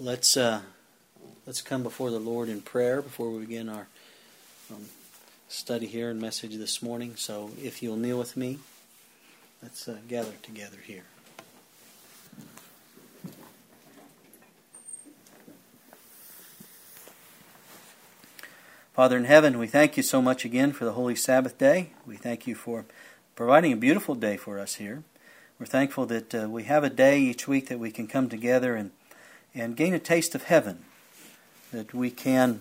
let's uh, let's come before the Lord in prayer before we begin our um, study here and message this morning. So, if you'll kneel with me, let's uh, gather together here. Father in heaven, we thank you so much again for the Holy Sabbath day. We thank you for providing a beautiful day for us here. We're thankful that uh, we have a day each week that we can come together and and gain a taste of heaven. That we can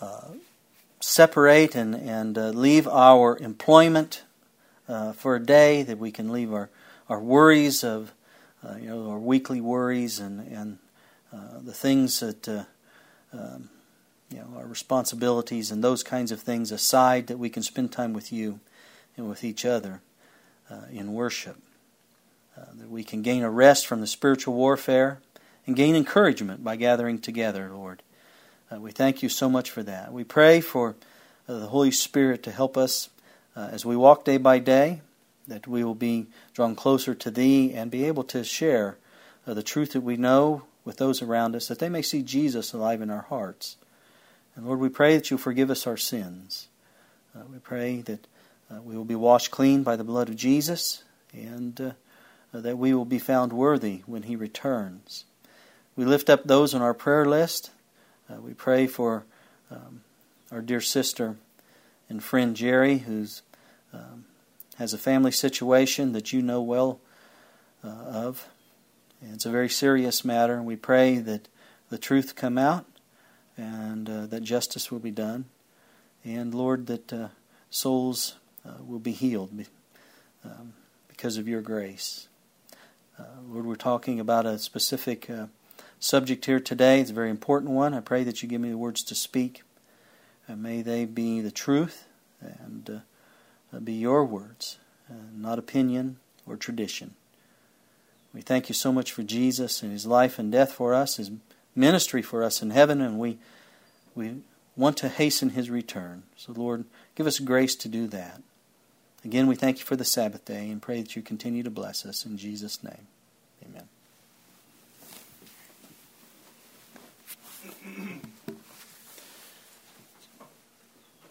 uh, separate and, and uh, leave our employment uh, for a day, that we can leave our, our worries of, uh, you know, our weekly worries and, and uh, the things that, uh, um, you know, our responsibilities and those kinds of things aside, that we can spend time with you and with each other in worship. Uh, that we can gain a rest from the spiritual warfare and gain encouragement by gathering together, Lord. Uh, we thank you so much for that. We pray for uh, the Holy Spirit to help us uh, as we walk day by day, that we will be drawn closer to Thee and be able to share uh, the truth that we know with those around us, that they may see Jesus alive in our hearts. And Lord, we pray that you forgive us our sins. we pray that we will be washed clean by the blood of Jesus and that we will be found worthy when He returns. We lift up those on our prayer list. Uh, we pray for um, our dear sister and friend Jerry, who um, has a family situation that you know well uh, of. And it's a very serious matter, we pray that the truth come out and uh, that justice will be done. And Lord, that uh, souls uh, will be healed um, because of your grace. Uh, Lord, we're talking about a specific uh, subject here today. It's a very important one. I pray that you give me the words to speak. And may they be the truth and uh, be your words, not opinion or tradition. We thank you so much for Jesus and his life and death for us, his ministry for us in heaven, and we, we want to hasten his return. So, Lord, give us grace to do that. Again, we thank you for the Sabbath day and pray that you continue to bless us. In Jesus' name, amen.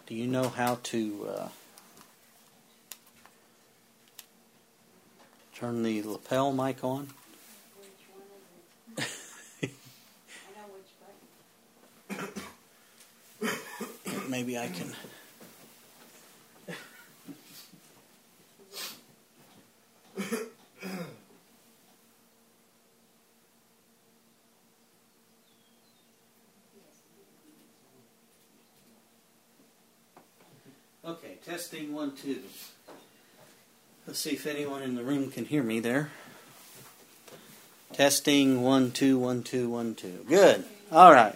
Do you know how to uh, turn the lapel mic on? Maybe I can. Okay, testing one, two. Let's see if anyone in the room can hear me there. Testing one, two, one, two, one, two. Good. All right.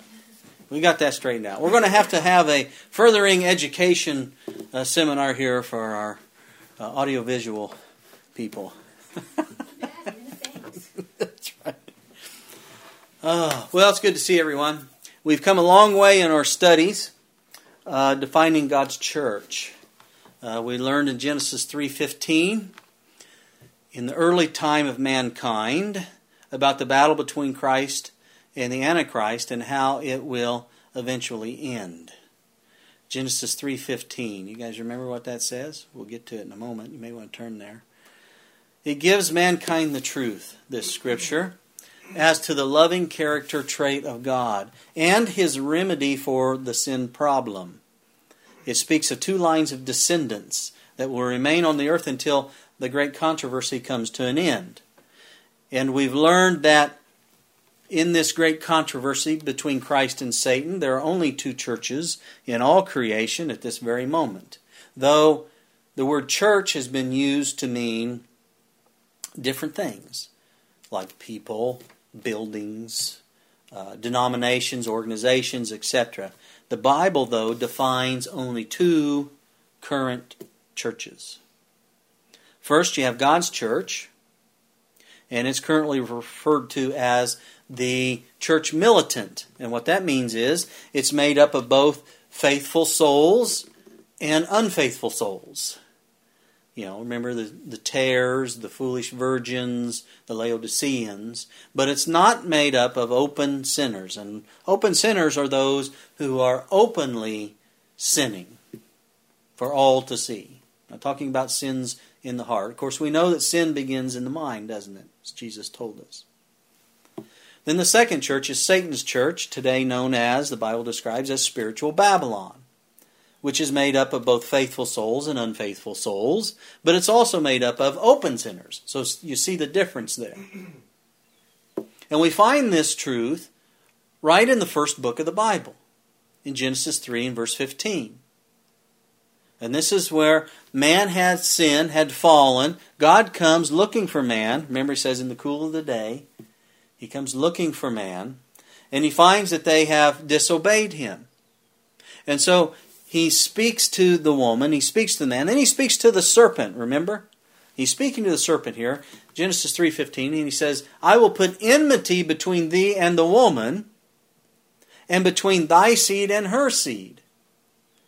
We got that straightened out. We're going to have to have a furthering education uh, seminar here for our uh, audiovisual people. That's right. Uh, well, it's good to see everyone. We've come a long way in our studies uh, defining God's church. Uh, we learned in Genesis 3:15 in the early time of mankind about the battle between Christ and the Antichrist and how it will eventually end. Genesis 3:15. You guys remember what that says? We'll get to it in a moment. You may want to turn there. It gives mankind the truth, this scripture, as to the loving character trait of God and his remedy for the sin problem. It speaks of two lines of descendants that will remain on the earth until the great controversy comes to an end. And we've learned that in this great controversy between Christ and Satan, there are only two churches in all creation at this very moment. Though the word church has been used to mean different things like people, buildings, uh, denominations, organizations, etc. The Bible, though, defines only two current churches. First, you have God's church, and it's currently referred to as the church militant. And what that means is it's made up of both faithful souls and unfaithful souls. You know, remember the, the tares, the foolish virgins, the Laodiceans, but it's not made up of open sinners. And open sinners are those who are openly sinning for all to see. I'm talking about sins in the heart. Of course, we know that sin begins in the mind, doesn't it? As Jesus told us. Then the second church is Satan's church, today known as, the Bible describes as spiritual Babylon, which is made up of both faithful souls and unfaithful souls, but it's also made up of open sinners. So you see the difference there. And we find this truth right in the first book of the Bible, in Genesis 3 and verse 15. And this is where man had sinned, had fallen. God comes looking for man. Remember, he says, in the cool of the day. He comes looking for man, and he finds that they have disobeyed him. And so he speaks to the woman, he speaks to the man, then he speaks to the serpent, remember? He's speaking to the serpent here, Genesis 3:15, and he says, "I will put enmity between thee and the woman, and between thy seed and her seed.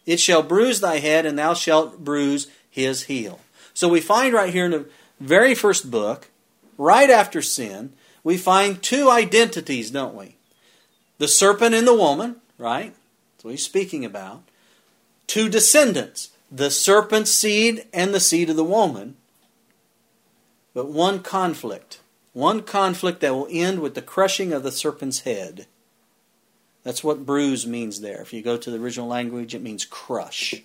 It shall bruise thy head, and thou shalt bruise his heel." So we find right here in the very first book, right after sin, we find two identities, don't we? The serpent and the woman, right? That's what he's speaking about. Two descendants, the serpent's seed and the seed of the woman. But one conflict, one conflict that will end with the crushing of the serpent's head. That's what bruise means there. If you go to the original language, it means crush.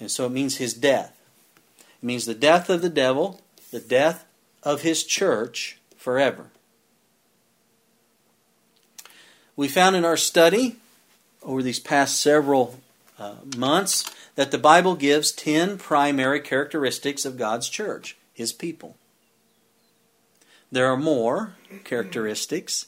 And so it means his death. It means the death of the devil, the death of his church, forever. We found in our study over these past several uh, months that the Bible gives 10 primary characteristics of God's church, His people. There are more characteristics,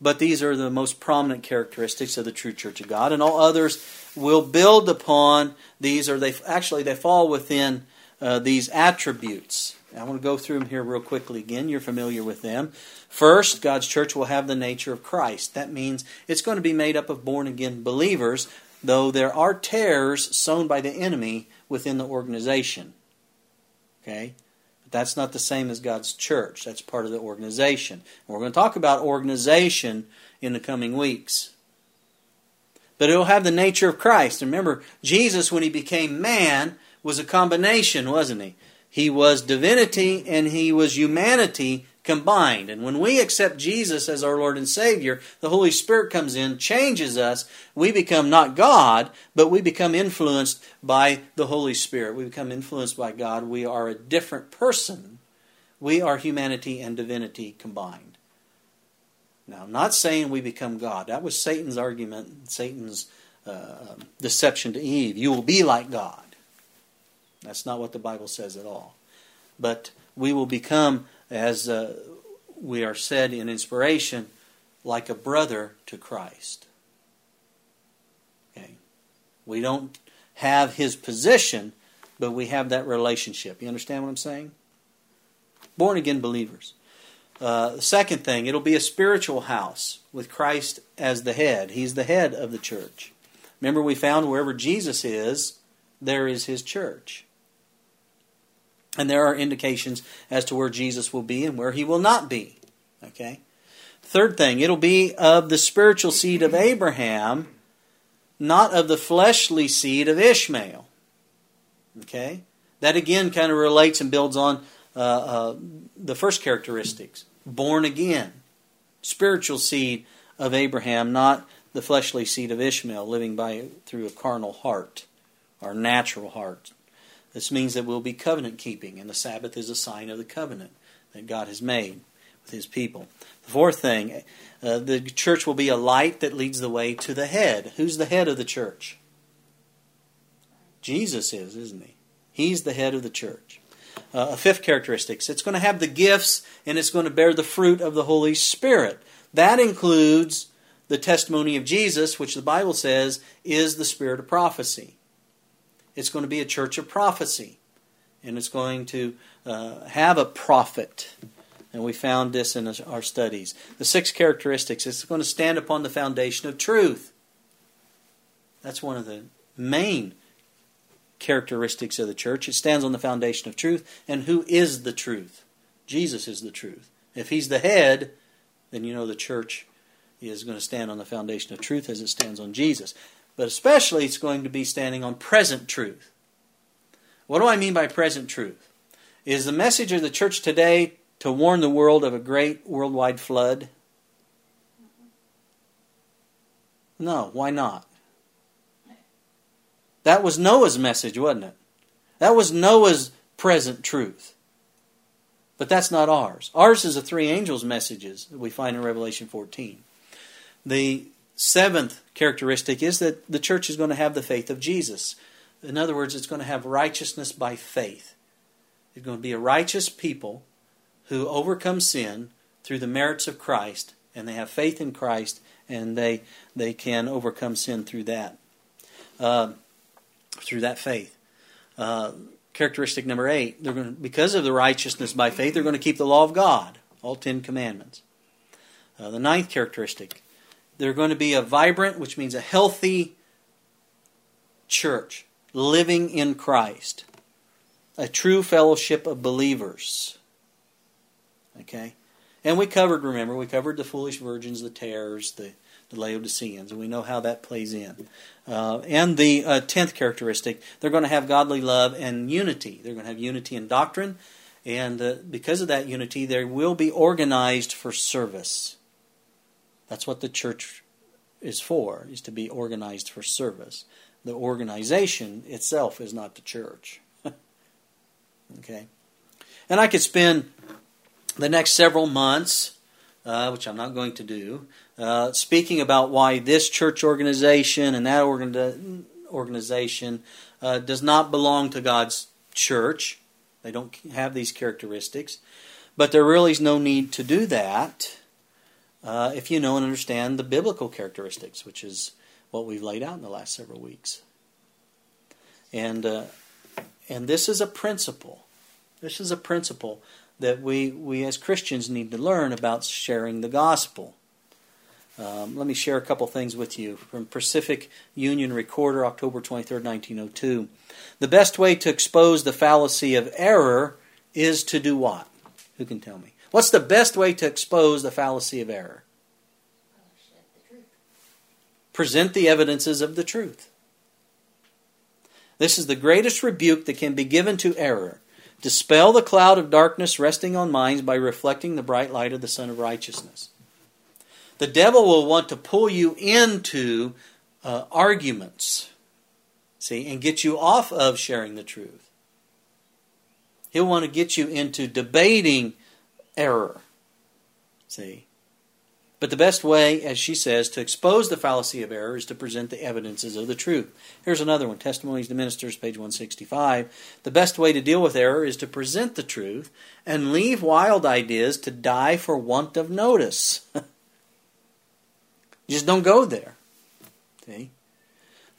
but these are the most prominent characteristics of the true church of God, and all others will build upon these, or they actually they fall within uh, these attributes I want to go through them here real quickly again. You're familiar with them. First, God's church will have the nature of Christ. That means it's going to be made up of born again believers, though there are tares sown by the enemy within the organization. Okay? But that's not the same as God's church. That's part of the organization. And we're going to talk about organization in the coming weeks. But it will have the nature of Christ. Remember, Jesus, when he became man, was a combination, wasn't he? He was divinity and he was humanity combined. And when we accept Jesus as our Lord and Savior, the Holy Spirit comes in, changes us. We become not God, but we become influenced by the Holy Spirit. We become influenced by God. We are a different person. We are humanity and divinity combined. Now, I'm not saying we become God. That was Satan's argument, Satan's uh, deception to Eve. You will be like God. That's not what the Bible says at all. But we will become, as uh, we are said in inspiration, like a brother to Christ. Okay? We don't have his position, but we have that relationship. You understand what I'm saying? Born again believers. Uh, the second thing, it'll be a spiritual house with Christ as the head. He's the head of the church. Remember, we found wherever Jesus is, there is his church. And there are indications as to where Jesus will be and where he will not be. Okay? Third thing, it'll be of the spiritual seed of Abraham, not of the fleshly seed of Ishmael. Okay? That again kind of relates and builds on uh, uh, the first characteristics born again, spiritual seed of Abraham, not the fleshly seed of Ishmael, living by through a carnal heart our natural heart. This means that we'll be covenant keeping, and the Sabbath is a sign of the covenant that God has made with His people. The fourth thing, uh, the church will be a light that leads the way to the head. Who's the head of the church? Jesus is, isn't He? He's the head of the church. Uh, a fifth characteristic, it's going to have the gifts and it's going to bear the fruit of the Holy Spirit. That includes the testimony of Jesus, which the Bible says is the spirit of prophecy. It's going to be a church of prophecy. And it's going to uh, have a prophet. And we found this in our studies. The six characteristics it's going to stand upon the foundation of truth. That's one of the main characteristics of the church. It stands on the foundation of truth. And who is the truth? Jesus is the truth. If he's the head, then you know the church is going to stand on the foundation of truth as it stands on Jesus. But especially, it's going to be standing on present truth. What do I mean by present truth? Is the message of the church today to warn the world of a great worldwide flood? No, why not? That was Noah's message, wasn't it? That was Noah's present truth. But that's not ours. Ours is the three angels' messages that we find in Revelation 14. The seventh characteristic is that the church is going to have the faith of Jesus. In other words, it's going to have righteousness by faith. It's going to be a righteous people who overcome sin through the merits of Christ, and they have faith in Christ, and they they can overcome sin through that, uh, through that faith. Uh, characteristic number eight: they're going to, because of the righteousness by faith, they're going to keep the law of God, all Ten Commandments. Uh, the ninth characteristic: they're going to be a vibrant, which means a healthy church living in Christ, a true fellowship of believers. Okay? And we covered, remember, we covered the foolish virgins, the tares, the, the Laodiceans, and we know how that plays in. Uh, and the uh, tenth characteristic, they're going to have godly love and unity. They're going to have unity in doctrine, and uh, because of that unity, they will be organized for service. That's what the church is for, is to be organized for service. The organization itself is not the church. okay? And I could spend the next several months, uh, which I'm not going to do, uh, speaking about why this church organization and that organ- organization uh, does not belong to God's church. They don't have these characteristics. But there really is no need to do that uh, if you know and understand the biblical characteristics, which is what we've laid out in the last several weeks. And uh, and this is a principle. This is a principle that we we as Christians need to learn about sharing the gospel. Um, let me share a couple things with you from Pacific Union Recorder, October 23, 1902. The best way to expose the fallacy of error is to do what? Who can tell me? What's the best way to expose the fallacy of error? Present the evidences of the truth. This is the greatest rebuke that can be given to error. Dispel the cloud of darkness resting on minds by reflecting the bright light of the Sun of Righteousness. The devil will want to pull you into uh, arguments, see, and get you off of sharing the truth. He'll want to get you into debating error. See? But the best way, as she says, to expose the fallacy of error is to present the evidences of the truth. Here's another one Testimonies to Ministers, page 165. The best way to deal with error is to present the truth and leave wild ideas to die for want of notice. Just don't go there. See?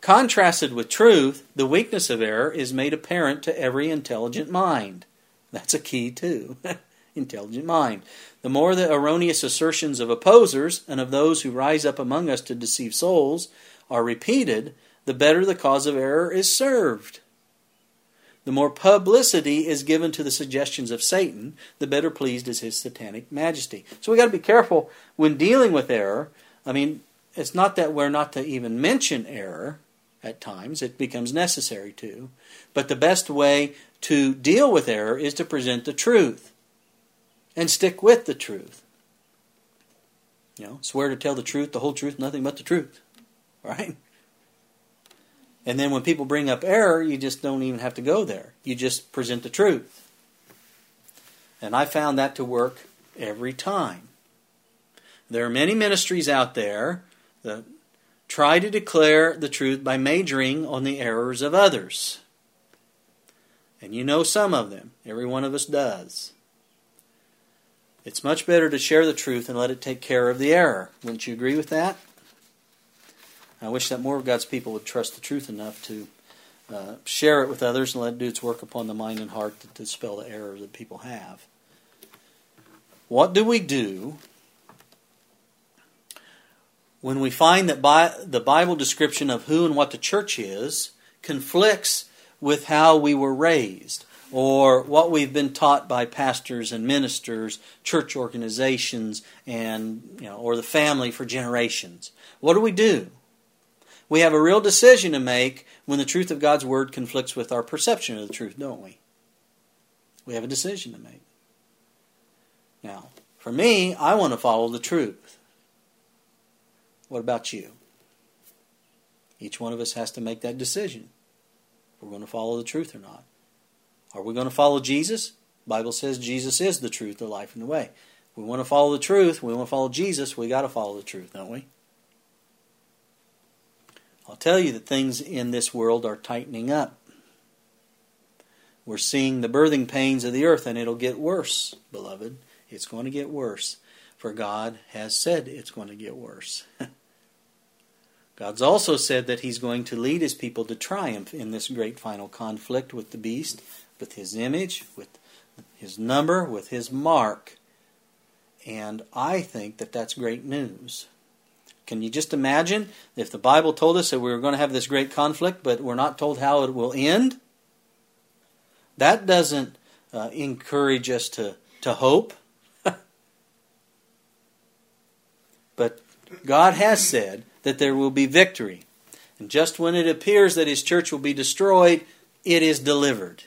Contrasted with truth, the weakness of error is made apparent to every intelligent mind. That's a key, too. intelligent mind. The more the erroneous assertions of opposers and of those who rise up among us to deceive souls are repeated, the better the cause of error is served. The more publicity is given to the suggestions of Satan, the better pleased is his satanic majesty. So we got to be careful when dealing with error. I mean, it's not that we're not to even mention error at times, it becomes necessary to. But the best way to deal with error is to present the truth and stick with the truth. You know, swear to tell the truth, the whole truth, nothing but the truth. Right? And then when people bring up error, you just don't even have to go there. You just present the truth. And I found that to work every time. There are many ministries out there that try to declare the truth by majoring on the errors of others. And you know some of them. Every one of us does. It's much better to share the truth and let it take care of the error. Wouldn't you agree with that? I wish that more of God's people would trust the truth enough to uh, share it with others and let it do its work upon the mind and heart to dispel the error that people have. What do we do when we find that by the Bible description of who and what the church is conflicts with how we were raised or what we've been taught by pastors and ministers, church organizations, and you know, or the family for generations. What do we do? We have a real decision to make when the truth of God's word conflicts with our perception of the truth, don't we? We have a decision to make. Now, for me, I want to follow the truth. What about you? Each one of us has to make that decision. If we're going to follow the truth or not. Are we going to follow Jesus? Bible says Jesus is the truth, the life, and the way. We want to follow the truth, we want to follow Jesus, we got to follow the truth, don't we? I'll tell you that things in this world are tightening up. We're seeing the birthing pains of the earth, and it'll get worse, beloved. It's going to get worse, for God has said it's going to get worse. God's also said that He's going to lead His people to triumph in this great final conflict with the beast, with His image, with His number, with His mark. And I think that that's great news. Can you just imagine if the Bible told us that we were going to have this great conflict, but we're not told how it will end? That doesn't uh, encourage us to, to hope. but God has said that there will be victory. And just when it appears that His church will be destroyed, it is delivered.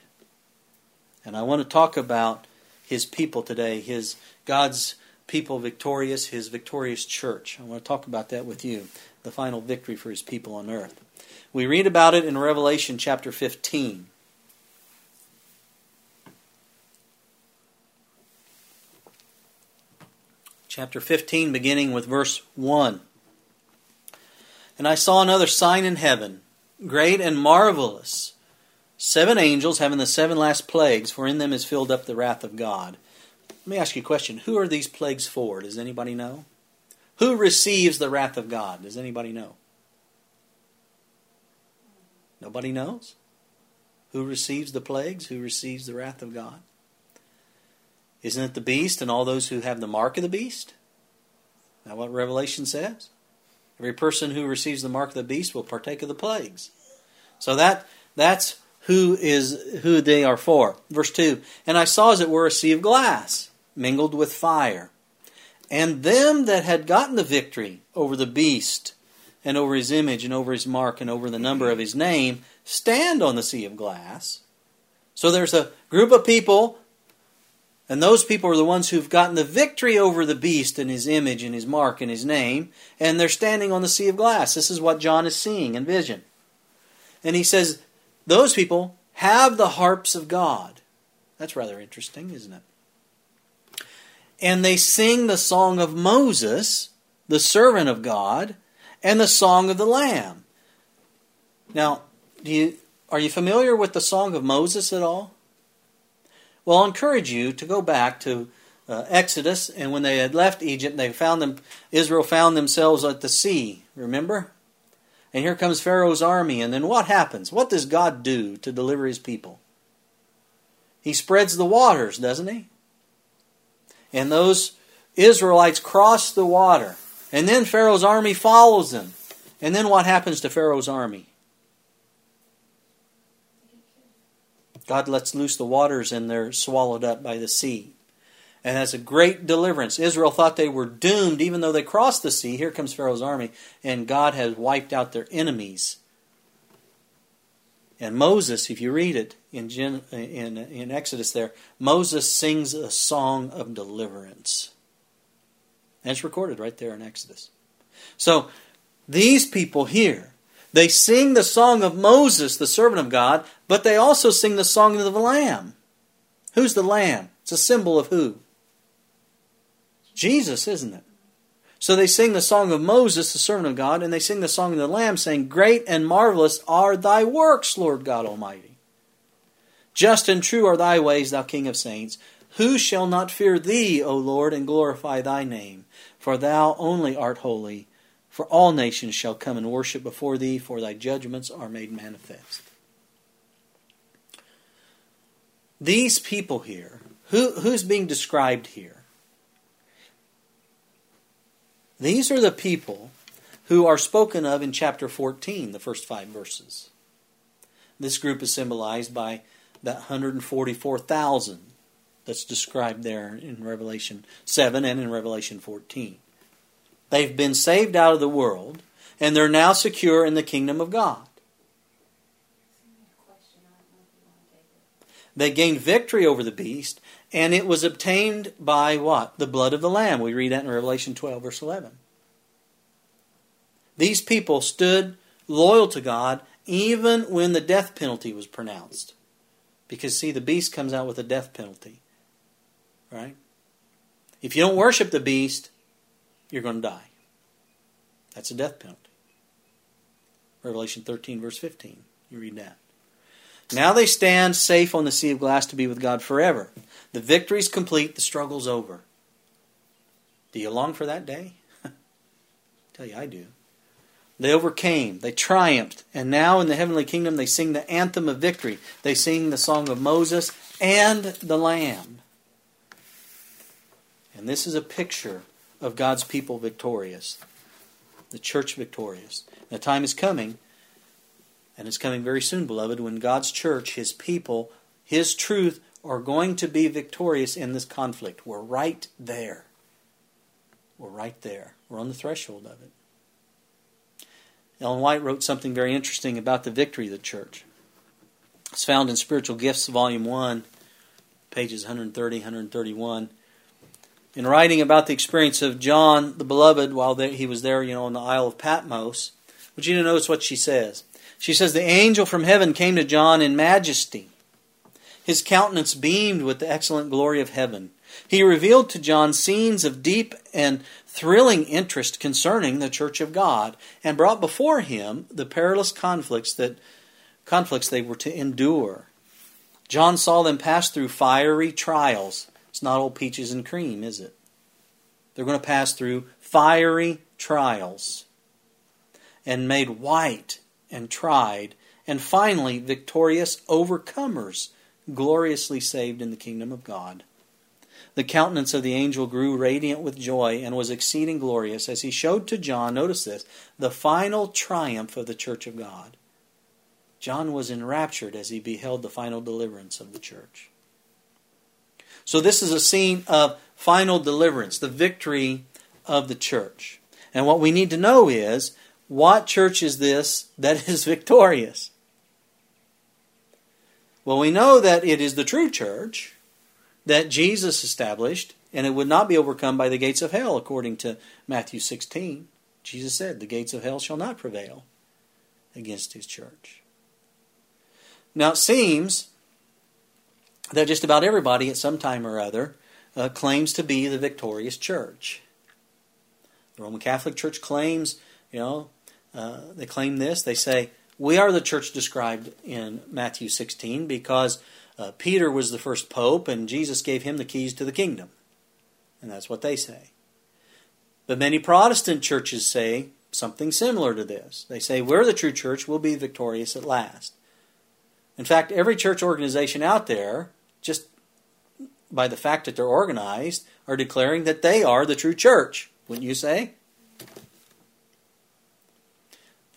And I want to talk about His people today, His God's people victorious, his victorious church. I want to talk about that with you, the final victory for his people on earth. We read about it in Revelation chapter 15. Chapter 15, beginning with verse 1. And I saw another sign in heaven, great and marvelous. Seven angels having the seven last plagues, for in them is filled up the wrath of God. Let me ask you a question. Who are these plagues for? Does anybody know? Who receives the wrath of God? Does anybody know? Nobody knows? Who receives the plagues? Who receives the wrath of God? Isn't it the beast and all those who have the mark of the beast? That what Revelation says? Every person who receives the mark of the beast will partake of the plagues. So that that's who is who they are for. Verse 2 And I saw as it were a sea of glass mingled with fire. And them that had gotten the victory over the beast, and over his image, and over his mark, and over the number of his name, stand on the sea of glass. So there's a group of people, and those people are the ones who've gotten the victory over the beast and his image, and his mark, and his name, and they're standing on the sea of glass. This is what John is seeing in vision. And he says, Those people have the harps of God. That's rather interesting, isn't it? and they sing the song of Moses, the servant of God, and the song of the Lamb. Now, you, are you familiar with the song of Moses at all? Well, I'll encourage you to go back to uh, Exodus, and when they had left Egypt, they found them. Israel found themselves at the sea. Remember? And here comes Pharaoh's army, and then what happens? What does God do to deliver His people? He spreads the waters, doesn't He? and those Israelites cross the water. And then Pharaoh's army follows them. And then what happens to Pharaoh's army? God lets loose the waters and they're swallowed up by the sea. And that's a great deliverance. Israel thought they were doomed even though they crossed the sea. Here comes Pharaoh's army, and God has wiped out their enemies. And Moses, if you read it in, Gen, in, in Exodus there, Moses sings a song of deliverance. And it's recorded right there in Exodus. So these people here, they sing the song of Moses, the servant of God, but they also sing the song of the Lamb. Who's the Lamb? It's a symbol of who? Jesus, isn't it? So they sing the song of Moses, the servant of God, and they sing the song of the Lamb, saying, Great and marvelous are thy works, Lord God Almighty. Just and true are thy ways, thou King of saints. Who shall not fear thee, O Lord, and glorify thy name? For thou only art holy. For all nations shall come and worship before thee, for thy judgments are made manifest. These people here, who, who's being described here? These are the people who are spoken of in chapter 14, the first five verses. This group is symbolized by that 144,000 that's described there in Revelation 7 and in Revelation 14. They've been saved out of the world, and they're now secure in the kingdom of God. They gained victory over the beast, and it was obtained by what? The blood of the Lamb. We read that in Revelation 12, verse 11. These people stood loyal to God even when the death penalty was pronounced. Because, see, the beast comes out with a death penalty. Right? If you don't worship the beast, you're going to die. That's a death penalty. Revelation 13, verse 15. You read that. Now they stand safe on the sea of glass to be with God forever. The victory's complete, the struggle's over. Do you long for that day? tell you I do. They overcame, they triumphed, and now in the heavenly kingdom they sing the anthem of victory. They sing the song of Moses and the Lamb. And this is a picture of God's people victorious, the church victorious. The time is coming, and it's coming very soon, beloved, when God's church, His people, His truth are going to be victorious in this conflict. We're right there. We're right there. We're on the threshold of it. Ellen White wrote something very interesting about the victory of the church. It's found in Spiritual Gifts, Volume 1, pages 130, 131. In writing about the experience of John the Beloved while he was there, you know, on the Isle of Patmos, would you notice what she says? She says, The angel from heaven came to John in majesty. His countenance beamed with the excellent glory of heaven. He revealed to John scenes of deep and thrilling interest concerning the church of God and brought before him the perilous conflicts that conflicts they were to endure. John saw them pass through fiery trials. It's not all peaches and cream, is it? They're going to pass through fiery trials and made white and tried and finally victorious overcomers gloriously saved in the kingdom of God. The countenance of the angel grew radiant with joy and was exceeding glorious as he showed to John, notice this, the final triumph of the church of God. John was enraptured as he beheld the final deliverance of the church. So, this is a scene of final deliverance, the victory of the church. And what we need to know is what church is this that is victorious? Well, we know that it is the true church that Jesus established, and it would not be overcome by the gates of hell, according to Matthew 16. Jesus said, The gates of hell shall not prevail against his church. Now, it seems that just about everybody at some time or other uh, claims to be the victorious church. The Roman Catholic Church claims, you know, uh, they claim this. They say, We are the church described in Matthew 16 because uh, Peter was the first pope, and Jesus gave him the keys to the kingdom. And that's what they say. But many Protestant churches say something similar to this. They say, We're the true church, we'll be victorious at last. In fact, every church organization out there, just by the fact that they're organized, are declaring that they are the true church. Wouldn't you say?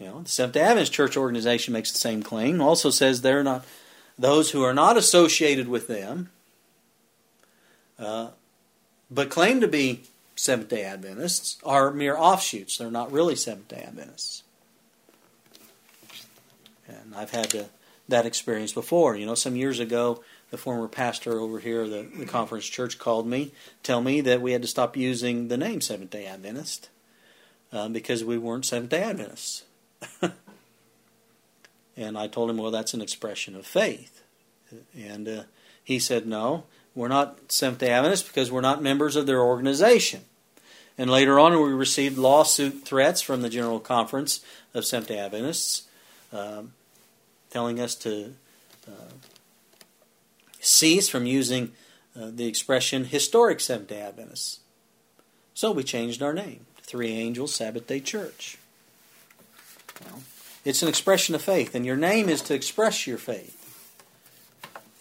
You know, the Seventh day Adventist Church organization makes the same claim. Also says they're not those who are not associated with them, uh, but claim to be Seventh day Adventists, are mere offshoots. They're not really Seventh day Adventists. And I've had to, that experience before. You know, some years ago, the former pastor over here, the, the conference church, called me, tell me that we had to stop using the name Seventh day Adventist uh, because we weren't Seventh day Adventists. And I told him, well, that's an expression of faith. And uh, he said, no, we're not Seventh day Adventists because we're not members of their organization. And later on, we received lawsuit threats from the General Conference of Seventh day Adventists um, telling us to uh, cease from using uh, the expression historic Seventh day Adventists. So we changed our name to Three Angels Sabbath Day Church. Well, it's an expression of faith, and your name is to express your faith.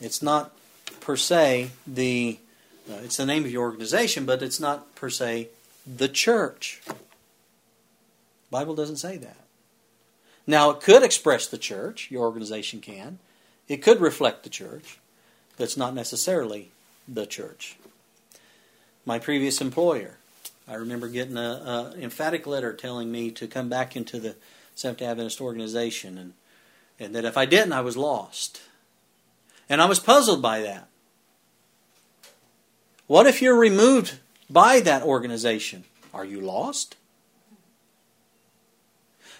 It's not per se the uh, it's the name of your organization, but it's not per se the church. The Bible doesn't say that. Now, it could express the church, your organization can. It could reflect the church, but it's not necessarily the church. My previous employer, I remember getting an emphatic letter telling me to come back into the Seventh Adventist organization and, and that if I didn't, I was lost. And I was puzzled by that. What if you're removed by that organization? Are you lost?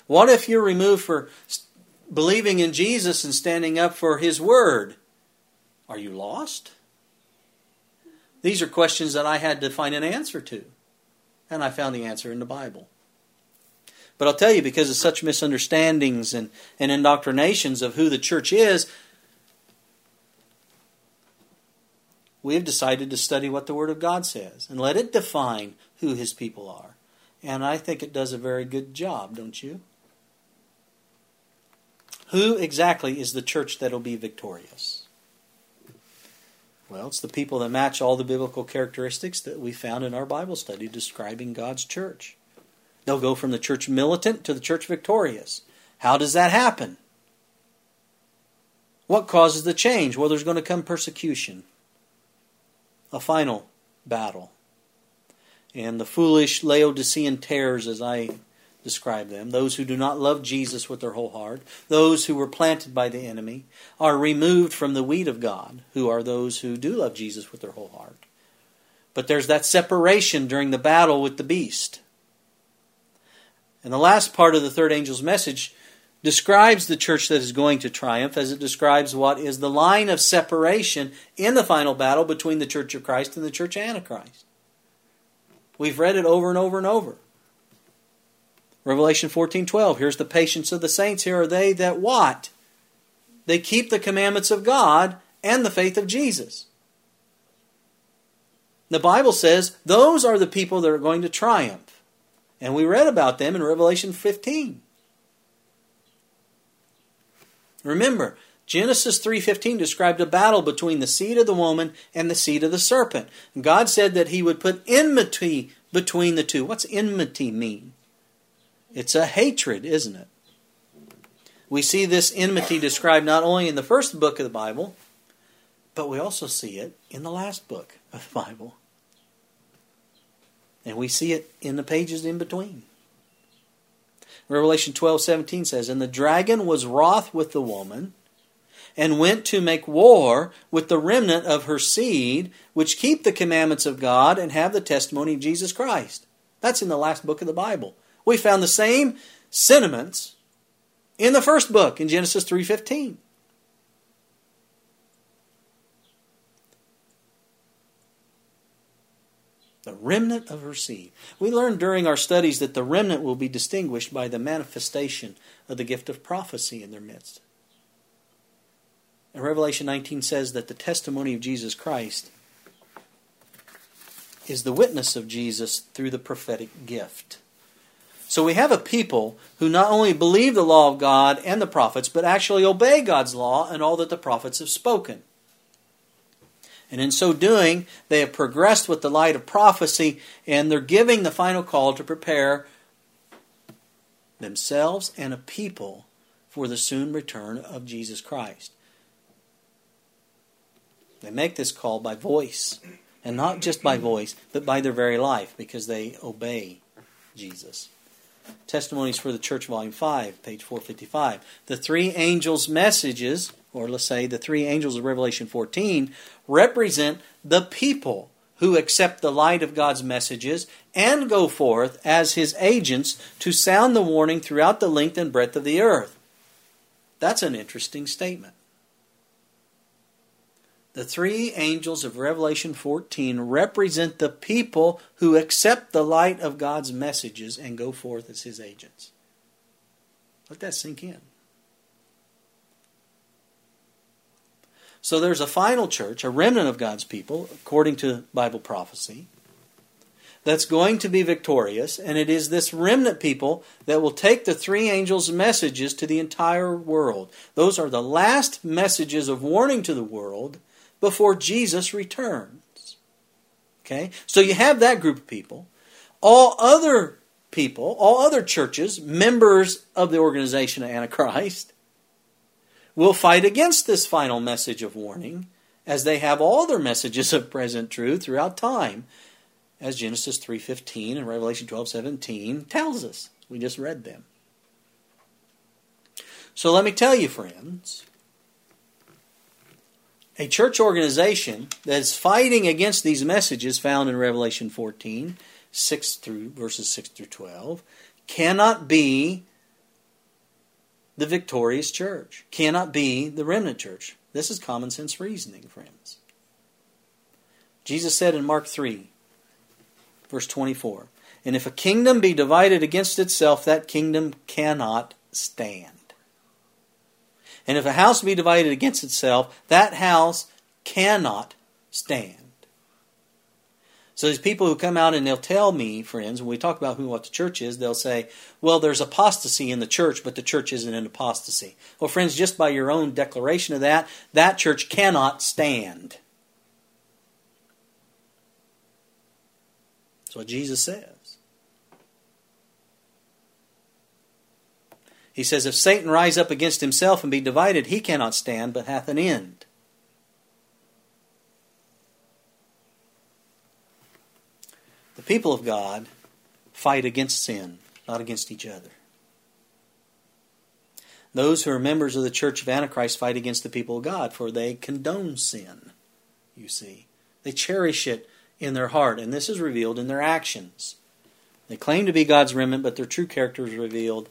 What if you're removed for believing in Jesus and standing up for His Word? Are you lost? These are questions that I had to find an answer to. And I found the answer in the Bible. But I'll tell you, because of such misunderstandings and, and indoctrinations of who the church is, we have decided to study what the Word of God says and let it define who His people are. And I think it does a very good job, don't you? Who exactly is the church that will be victorious? Well, it's the people that match all the biblical characteristics that we found in our Bible study describing God's church. They'll go from the church militant to the church victorious. How does that happen? What causes the change? Well, there's going to come persecution, a final battle. And the foolish Laodicean tares, as I describe them. Those who do not love Jesus with their whole heart, those who were planted by the enemy, are removed from the wheat of God, who are those who do love Jesus with their whole heart. But there's that separation during the battle with the beast. And the last part of the third angel's message describes the church that is going to triumph as it describes what is the line of separation in the final battle between the church of Christ and the church of Antichrist. We've read it over and over and over. Revelation 14:12 Here's the patience of the saints here are they that what? They keep the commandments of God and the faith of Jesus. The Bible says those are the people that are going to triumph. And we read about them in Revelation 15. Remember, Genesis 3:15 described a battle between the seed of the woman and the seed of the serpent. God said that he would put enmity between the two. What's enmity mean? It's a hatred, isn't it? We see this enmity described not only in the first book of the Bible, but we also see it in the last book of the Bible. And we see it in the pages in between. Revelation 12 17 says, And the dragon was wroth with the woman, and went to make war with the remnant of her seed, which keep the commandments of God and have the testimony of Jesus Christ. That's in the last book of the Bible. We found the same sentiments in the first book in Genesis 3:15. The remnant of her seed. We learned during our studies that the remnant will be distinguished by the manifestation of the gift of prophecy in their midst. And Revelation 19 says that the testimony of Jesus Christ is the witness of Jesus through the prophetic gift. So we have a people who not only believe the law of God and the prophets, but actually obey God's law and all that the prophets have spoken. And in so doing, they have progressed with the light of prophecy, and they're giving the final call to prepare themselves and a people for the soon return of Jesus Christ. They make this call by voice, and not just by voice, but by their very life, because they obey Jesus. Testimonies for the Church, Volume 5, page 455. The three angels' messages, or let's say the three angels of Revelation 14, represent the people who accept the light of God's messages and go forth as his agents to sound the warning throughout the length and breadth of the earth. That's an interesting statement. The three angels of Revelation 14 represent the people who accept the light of God's messages and go forth as his agents. Let that sink in. So there's a final church, a remnant of God's people, according to Bible prophecy, that's going to be victorious, and it is this remnant people that will take the three angels' messages to the entire world. Those are the last messages of warning to the world before Jesus returns. Okay? So you have that group of people. All other people, all other churches, members of the organization of Antichrist, will fight against this final message of warning as they have all their messages of present truth throughout time as Genesis 3:15 and Revelation 12:17 tells us. We just read them. So let me tell you friends, a church organization that is fighting against these messages found in Revelation 14, 6 through verses 6 through 12, cannot be the victorious church, cannot be the remnant church. This is common sense reasoning, friends. Jesus said in Mark 3, verse 24, And if a kingdom be divided against itself, that kingdom cannot stand. And if a house be divided against itself, that house cannot stand. So these people who come out and they'll tell me, friends, when we talk about who what the church is, they'll say, "Well, there's apostasy in the church, but the church isn't in apostasy." Well, friends, just by your own declaration of that, that church cannot stand. That's what Jesus says. He says, If Satan rise up against himself and be divided, he cannot stand, but hath an end. The people of God fight against sin, not against each other. Those who are members of the church of Antichrist fight against the people of God, for they condone sin, you see. They cherish it in their heart, and this is revealed in their actions. They claim to be God's remnant, but their true character is revealed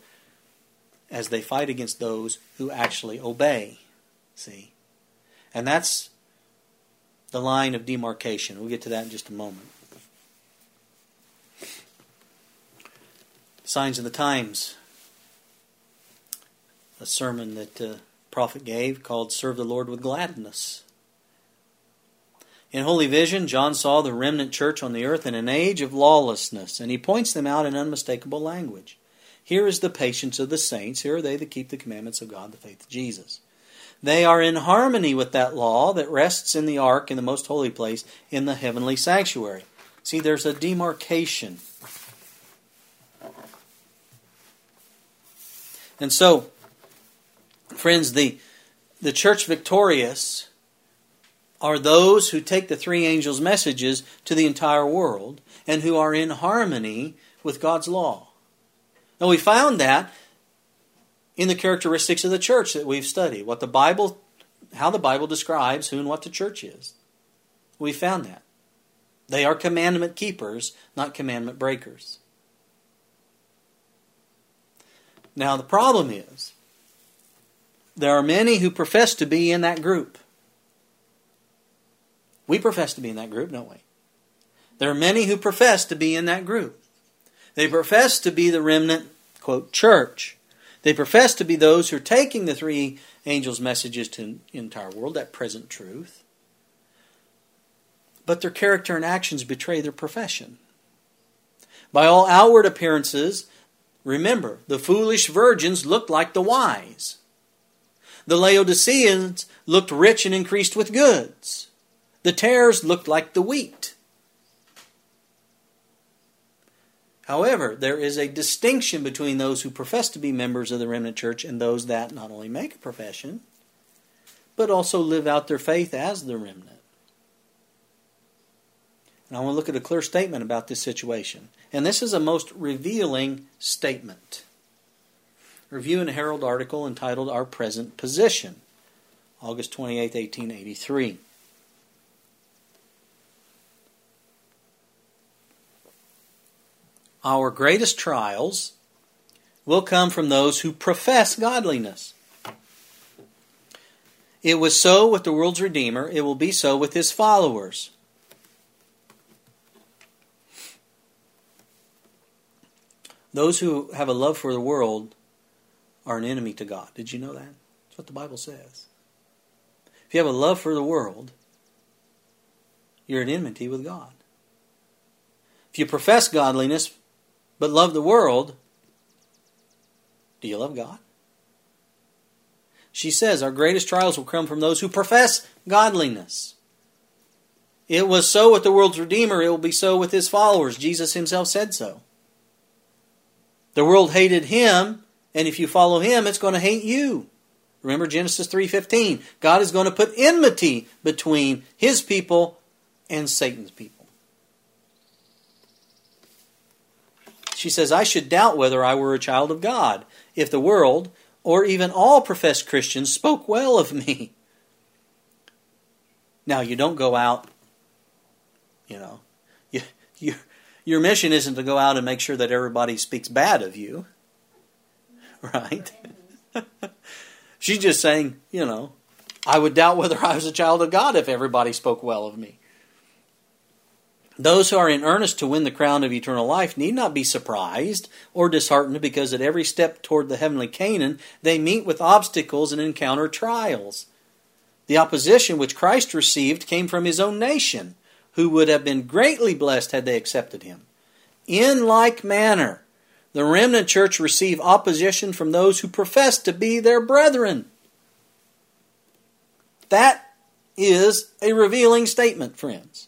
as they fight against those who actually obey. See? And that's the line of demarcation. We'll get to that in just a moment. Signs of the Times, a sermon that the prophet gave called Serve the Lord with Gladness. In Holy Vision, John saw the remnant church on the earth in an age of lawlessness, and he points them out in unmistakable language. Here is the patience of the saints. Here are they that keep the commandments of God, the faith of Jesus. They are in harmony with that law that rests in the ark in the most holy place in the heavenly sanctuary. See, there's a demarcation. And so, friends, the, the church victorious are those who take the three angels' messages to the entire world and who are in harmony with God's law. Now, we found that in the characteristics of the church that we've studied, what the Bible, how the Bible describes who and what the church is. We found that. They are commandment keepers, not commandment breakers. Now, the problem is, there are many who profess to be in that group. We profess to be in that group, don't we? There are many who profess to be in that group. They profess to be the remnant, quote, church. They profess to be those who are taking the three angels' messages to the entire world, that present truth. But their character and actions betray their profession. By all outward appearances, remember, the foolish virgins looked like the wise. The Laodiceans looked rich and increased with goods. The tares looked like the wheat. However, there is a distinction between those who profess to be members of the remnant church and those that not only make a profession, but also live out their faith as the remnant. And I want to look at a clear statement about this situation. And this is a most revealing statement. Review and Herald article entitled Our Present Position, August 28, 1883. our greatest trials will come from those who profess godliness. It was so with the world's Redeemer, it will be so with his followers. Those who have a love for the world are an enemy to God. Did you know that? That's what the Bible says. If you have a love for the world, you're at enmity with God. If you profess godliness but love the world, do you love God? She says, Our greatest trials will come from those who profess godliness. It was so with the world's Redeemer, it will be so with his followers. Jesus himself said so. The world hated him, and if you follow him, it's going to hate you. Remember Genesis 3:15. God is going to put enmity between his people and Satan's people. She says, I should doubt whether I were a child of God if the world, or even all professed Christians, spoke well of me. Now, you don't go out, you know, your mission isn't to go out and make sure that everybody speaks bad of you, right? She's just saying, you know, I would doubt whether I was a child of God if everybody spoke well of me. Those who are in earnest to win the crown of eternal life need not be surprised or disheartened because at every step toward the heavenly Canaan they meet with obstacles and encounter trials. The opposition which Christ received came from his own nation, who would have been greatly blessed had they accepted him. In like manner, the remnant church receive opposition from those who profess to be their brethren. That is a revealing statement, friends.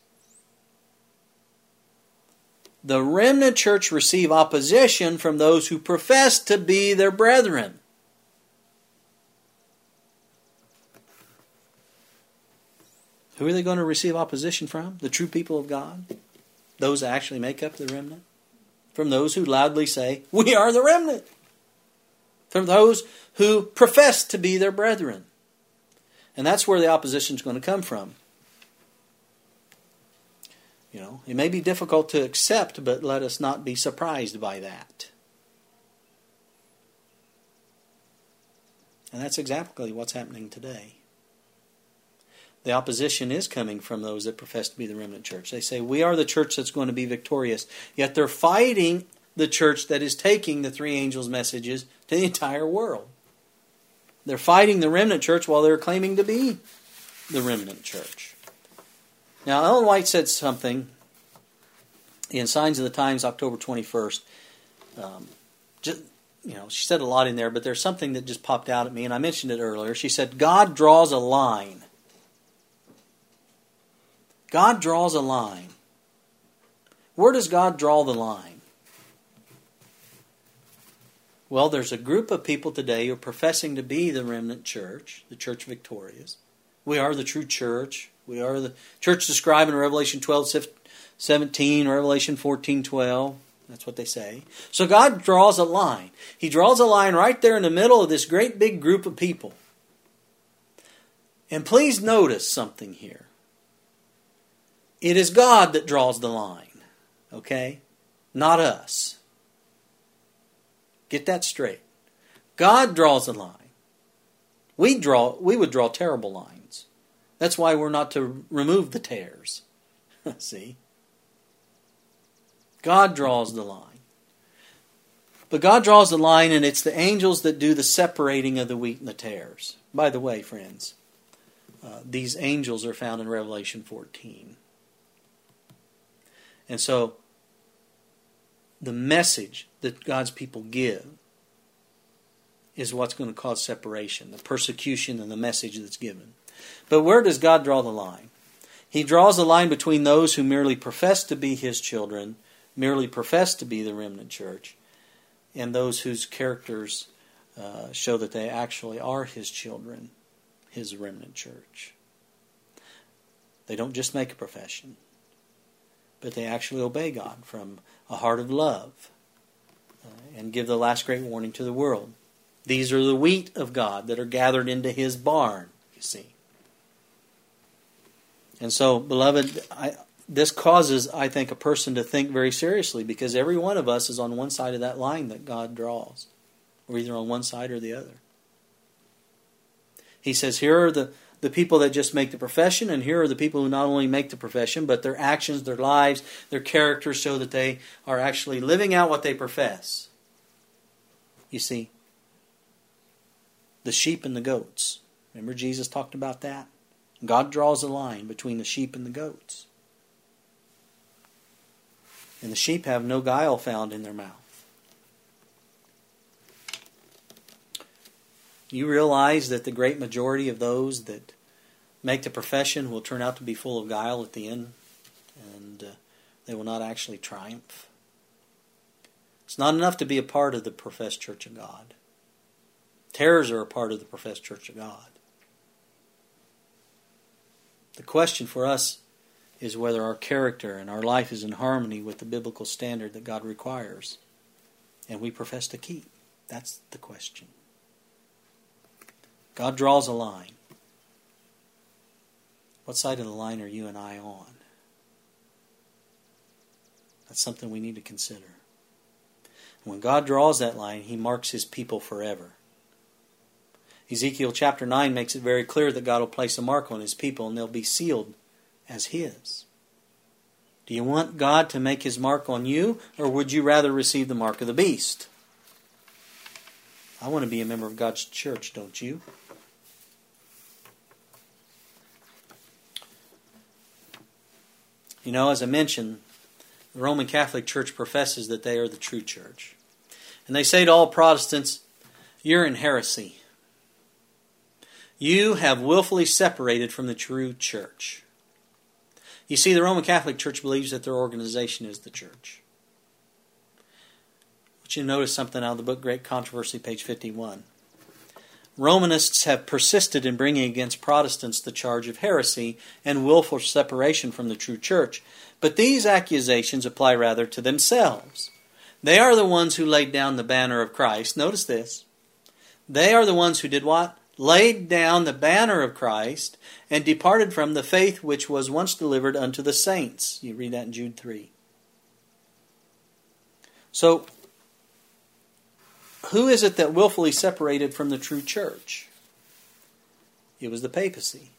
The remnant church receive opposition from those who profess to be their brethren. Who are they going to receive opposition from? The true people of God? Those that actually make up the remnant? From those who loudly say, We are the remnant. From those who profess to be their brethren. And that's where the opposition is going to come from. You know, it may be difficult to accept, but let us not be surprised by that. And that's exactly what's happening today. The opposition is coming from those that profess to be the remnant church. They say, We are the church that's going to be victorious. Yet they're fighting the church that is taking the three angels' messages to the entire world. They're fighting the remnant church while they're claiming to be the remnant church. Now, Ellen White said something in Signs of the Times, October 21st. Um, just, you know, she said a lot in there, but there's something that just popped out at me, and I mentioned it earlier. She said, God draws a line God draws a line. Where does God draw the line? Well, there's a group of people today who are professing to be the remnant church, the church victorious. We are the true church. We are the church described in Revelation 12, 17, Revelation 14, 12. That's what they say. So God draws a line. He draws a line right there in the middle of this great big group of people. And please notice something here. It is God that draws the line, okay? Not us. Get that straight. God draws the line. We draw we would draw terrible lines. That's why we're not to remove the tares. See? God draws the line. But God draws the line, and it's the angels that do the separating of the wheat and the tares. By the way, friends, uh, these angels are found in Revelation 14. And so the message that God's people give is what's going to cause separation, the persecution and the message that's given. But where does God draw the line? He draws the line between those who merely profess to be his children, merely profess to be the remnant church, and those whose characters uh, show that they actually are his children, his remnant church. They don't just make a profession, but they actually obey God from a heart of love uh, and give the last great warning to the world. These are the wheat of God that are gathered into his barn, you see. And so, beloved, I, this causes, I think, a person to think very seriously because every one of us is on one side of that line that God draws. We're either on one side or the other. He says, Here are the the people that just make the profession, and here are the people who not only make the profession, but their actions, their lives, their characters show that they are actually living out what they profess. You see, the sheep and the goats. Remember, Jesus talked about that? God draws a line between the sheep and the goats. And the sheep have no guile found in their mouth. You realize that the great majority of those that make the profession will turn out to be full of guile at the end, and uh, they will not actually triumph. It's not enough to be a part of the professed church of God. Tares are a part of the professed church of God. The question for us is whether our character and our life is in harmony with the biblical standard that God requires and we profess to keep. That's the question. God draws a line. What side of the line are you and I on? That's something we need to consider. When God draws that line, He marks His people forever. Ezekiel chapter 9 makes it very clear that God will place a mark on His people and they'll be sealed as His. Do you want God to make His mark on you, or would you rather receive the mark of the beast? I want to be a member of God's church, don't you? You know, as I mentioned, the Roman Catholic Church professes that they are the true church. And they say to all Protestants, You're in heresy. You have willfully separated from the true church. You see, the Roman Catholic Church believes that their organization is the church. But you notice something out of the book Great Controversy, page 51. Romanists have persisted in bringing against Protestants the charge of heresy and willful separation from the true church. But these accusations apply rather to themselves. They are the ones who laid down the banner of Christ. Notice this. They are the ones who did what? Laid down the banner of Christ and departed from the faith which was once delivered unto the saints. You read that in Jude 3. So, who is it that willfully separated from the true church? It was the papacy.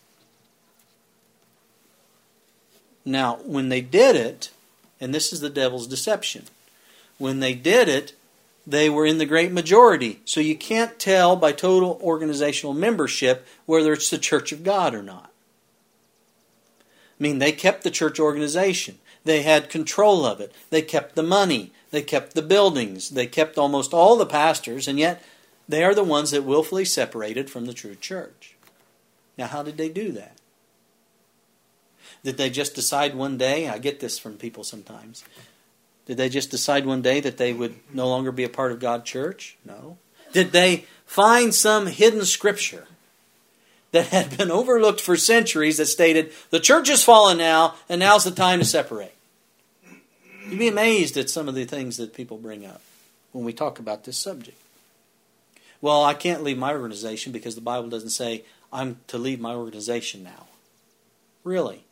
Now, when they did it, and this is the devil's deception, when they did it, they were in the great majority. So you can't tell by total organizational membership whether it's the Church of God or not. I mean, they kept the church organization. They had control of it. They kept the money. They kept the buildings. They kept almost all the pastors, and yet they are the ones that willfully separated from the true church. Now, how did they do that? Did they just decide one day? I get this from people sometimes. Did they just decide one day that they would no longer be a part of God's church? No. Did they find some hidden scripture that had been overlooked for centuries that stated, the church has fallen now, and now's the time to separate? You'd be amazed at some of the things that people bring up when we talk about this subject. Well, I can't leave my organization because the Bible doesn't say I'm to leave my organization now. Really?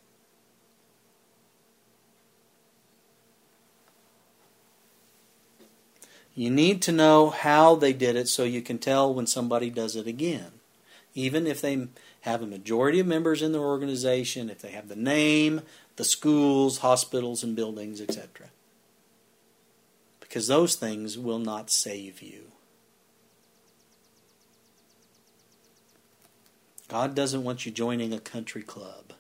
You need to know how they did it so you can tell when somebody does it again. Even if they have a majority of members in their organization, if they have the name, the schools, hospitals, and buildings, etc. Because those things will not save you. God doesn't want you joining a country club.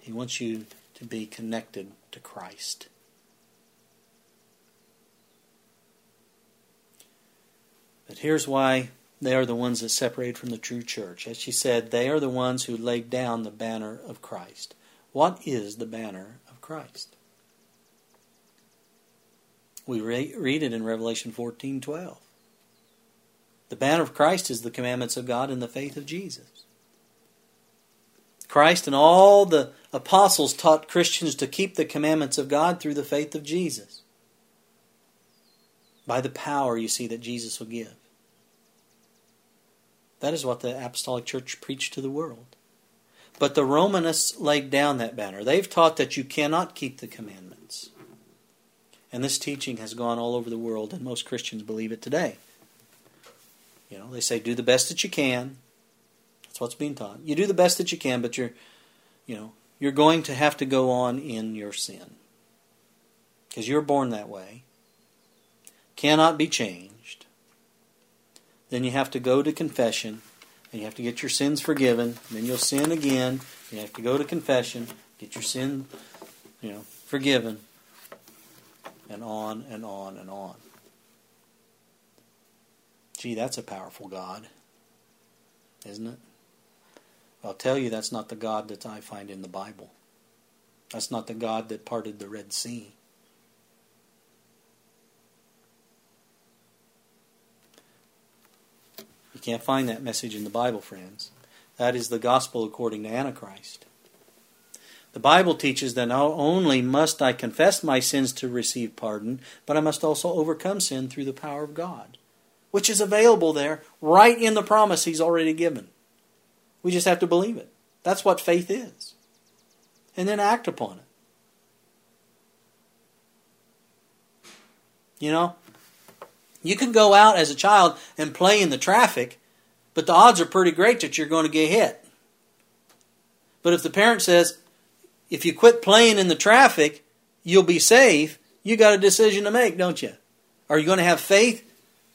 He wants you to be connected to Christ. But here's why they are the ones that separate from the true church. As she said, they are the ones who laid down the banner of Christ. What is the banner of Christ? We read it in Revelation 14:12. The banner of Christ is the commandments of God and the faith of Jesus. Christ and all the apostles taught Christians to keep the commandments of God through the faith of Jesus. By the power you see that Jesus will give. That is what the apostolic church preached to the world. But the Romanists laid down that banner. They've taught that you cannot keep the commandments. And this teaching has gone all over the world, and most Christians believe it today. You know, they say do the best that you can. That's what's being taught. You do the best that you can, but you're, you know, you're going to have to go on in your sin because you're born that way. Cannot be changed then you have to go to confession and you have to get your sins forgiven. Then you'll sin again. You have to go to confession, get your sin, you know, forgiven, and on and on and on. Gee, that's a powerful God, isn't it? I'll tell you, that's not the God that I find in the Bible. That's not the God that parted the Red Sea. Can't find that message in the Bible, friends. That is the gospel according to Antichrist. The Bible teaches that not only must I confess my sins to receive pardon, but I must also overcome sin through the power of God, which is available there right in the promise He's already given. We just have to believe it. That's what faith is. And then act upon it. You know, you can go out as a child and play in the traffic, but the odds are pretty great that you're going to get hit. But if the parent says, if you quit playing in the traffic, you'll be safe, you got a decision to make, don't you? Are you going to have faith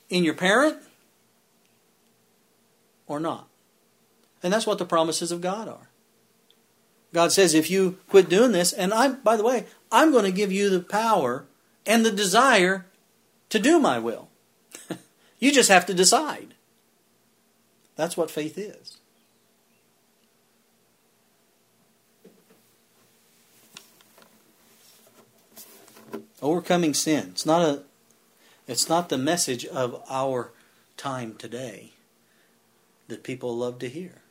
in your parent or not? And that's what the promises of God are. God says, if you quit doing this, and I'm, by the way, I'm going to give you the power and the desire to do my will. you just have to decide. That's what faith is. Overcoming sin. It's not a it's not the message of our time today that people love to hear.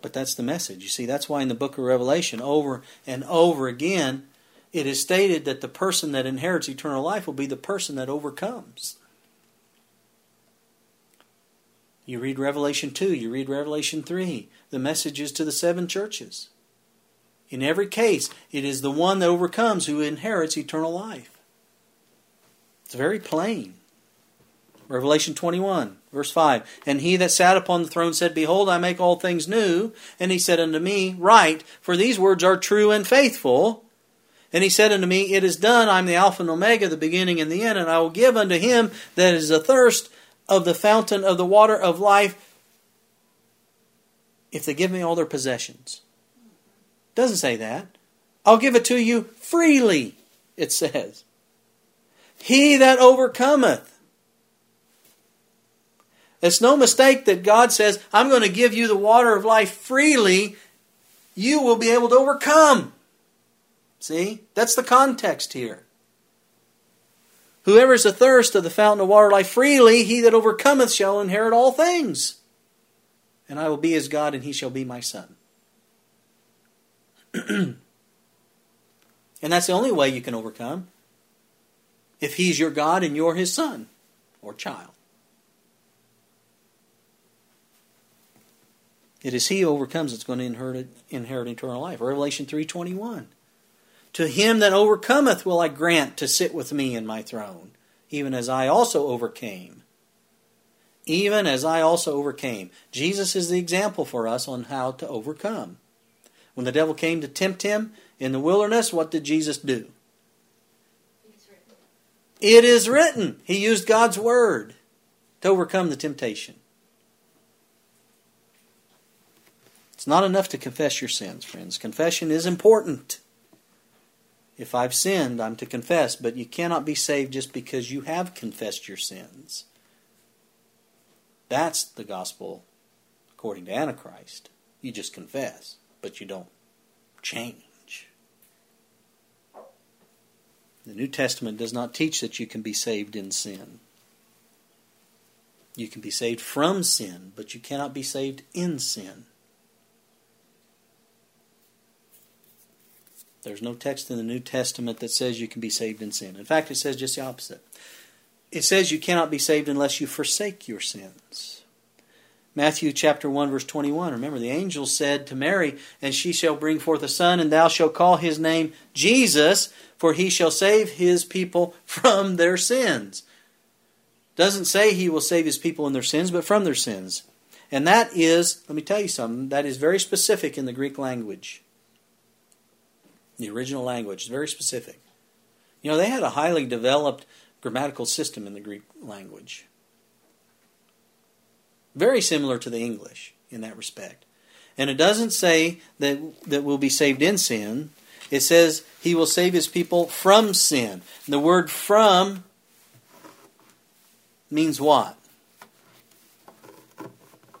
But that's the message. You see, that's why in the book of Revelation, over and over again, it is stated that the person that inherits eternal life will be the person that overcomes. You read Revelation 2, you read Revelation 3, the messages to the seven churches. In every case, it is the one that overcomes who inherits eternal life. It's very plain. Revelation 21, verse 5. And he that sat upon the throne said, Behold, I make all things new. And he said unto me, Write, for these words are true and faithful. And he said unto me, It is done. I am the Alpha and Omega, the beginning and the end. And I will give unto him that is athirst of the fountain of the water of life, if they give me all their possessions. Doesn't say that. I'll give it to you freely, it says. He that overcometh. It's no mistake that God says, I'm going to give you the water of life freely. You will be able to overcome. See? That's the context here. Whoever is athirst of the fountain of water life freely, he that overcometh shall inherit all things. And I will be his God, and he shall be my son. and that's the only way you can overcome. If he's your God and you're his son or child. It is he who overcomes that's going to inherit, inherit eternal life. Revelation 3.21 To him that overcometh will I grant to sit with me in my throne, even as I also overcame. Even as I also overcame. Jesus is the example for us on how to overcome. When the devil came to tempt him in the wilderness, what did Jesus do? It is written. He used God's word to overcome the temptation. It's not enough to confess your sins, friends. Confession is important. If I've sinned, I'm to confess, but you cannot be saved just because you have confessed your sins. That's the gospel according to Antichrist. You just confess, but you don't change. The New Testament does not teach that you can be saved in sin. You can be saved from sin, but you cannot be saved in sin. There's no text in the New Testament that says you can be saved in sin. In fact, it says just the opposite. It says you cannot be saved unless you forsake your sins. Matthew chapter 1 verse 21. Remember the angel said to Mary, "And she shall bring forth a son, and thou shalt call his name Jesus, for he shall save his people from their sins." Doesn't say he will save his people in their sins, but from their sins. And that is, let me tell you something, that is very specific in the Greek language. The original language is very specific. You know, they had a highly developed grammatical system in the Greek language. Very similar to the English in that respect. And it doesn't say that, that we'll be saved in sin. It says he will save his people from sin. And the word from means what?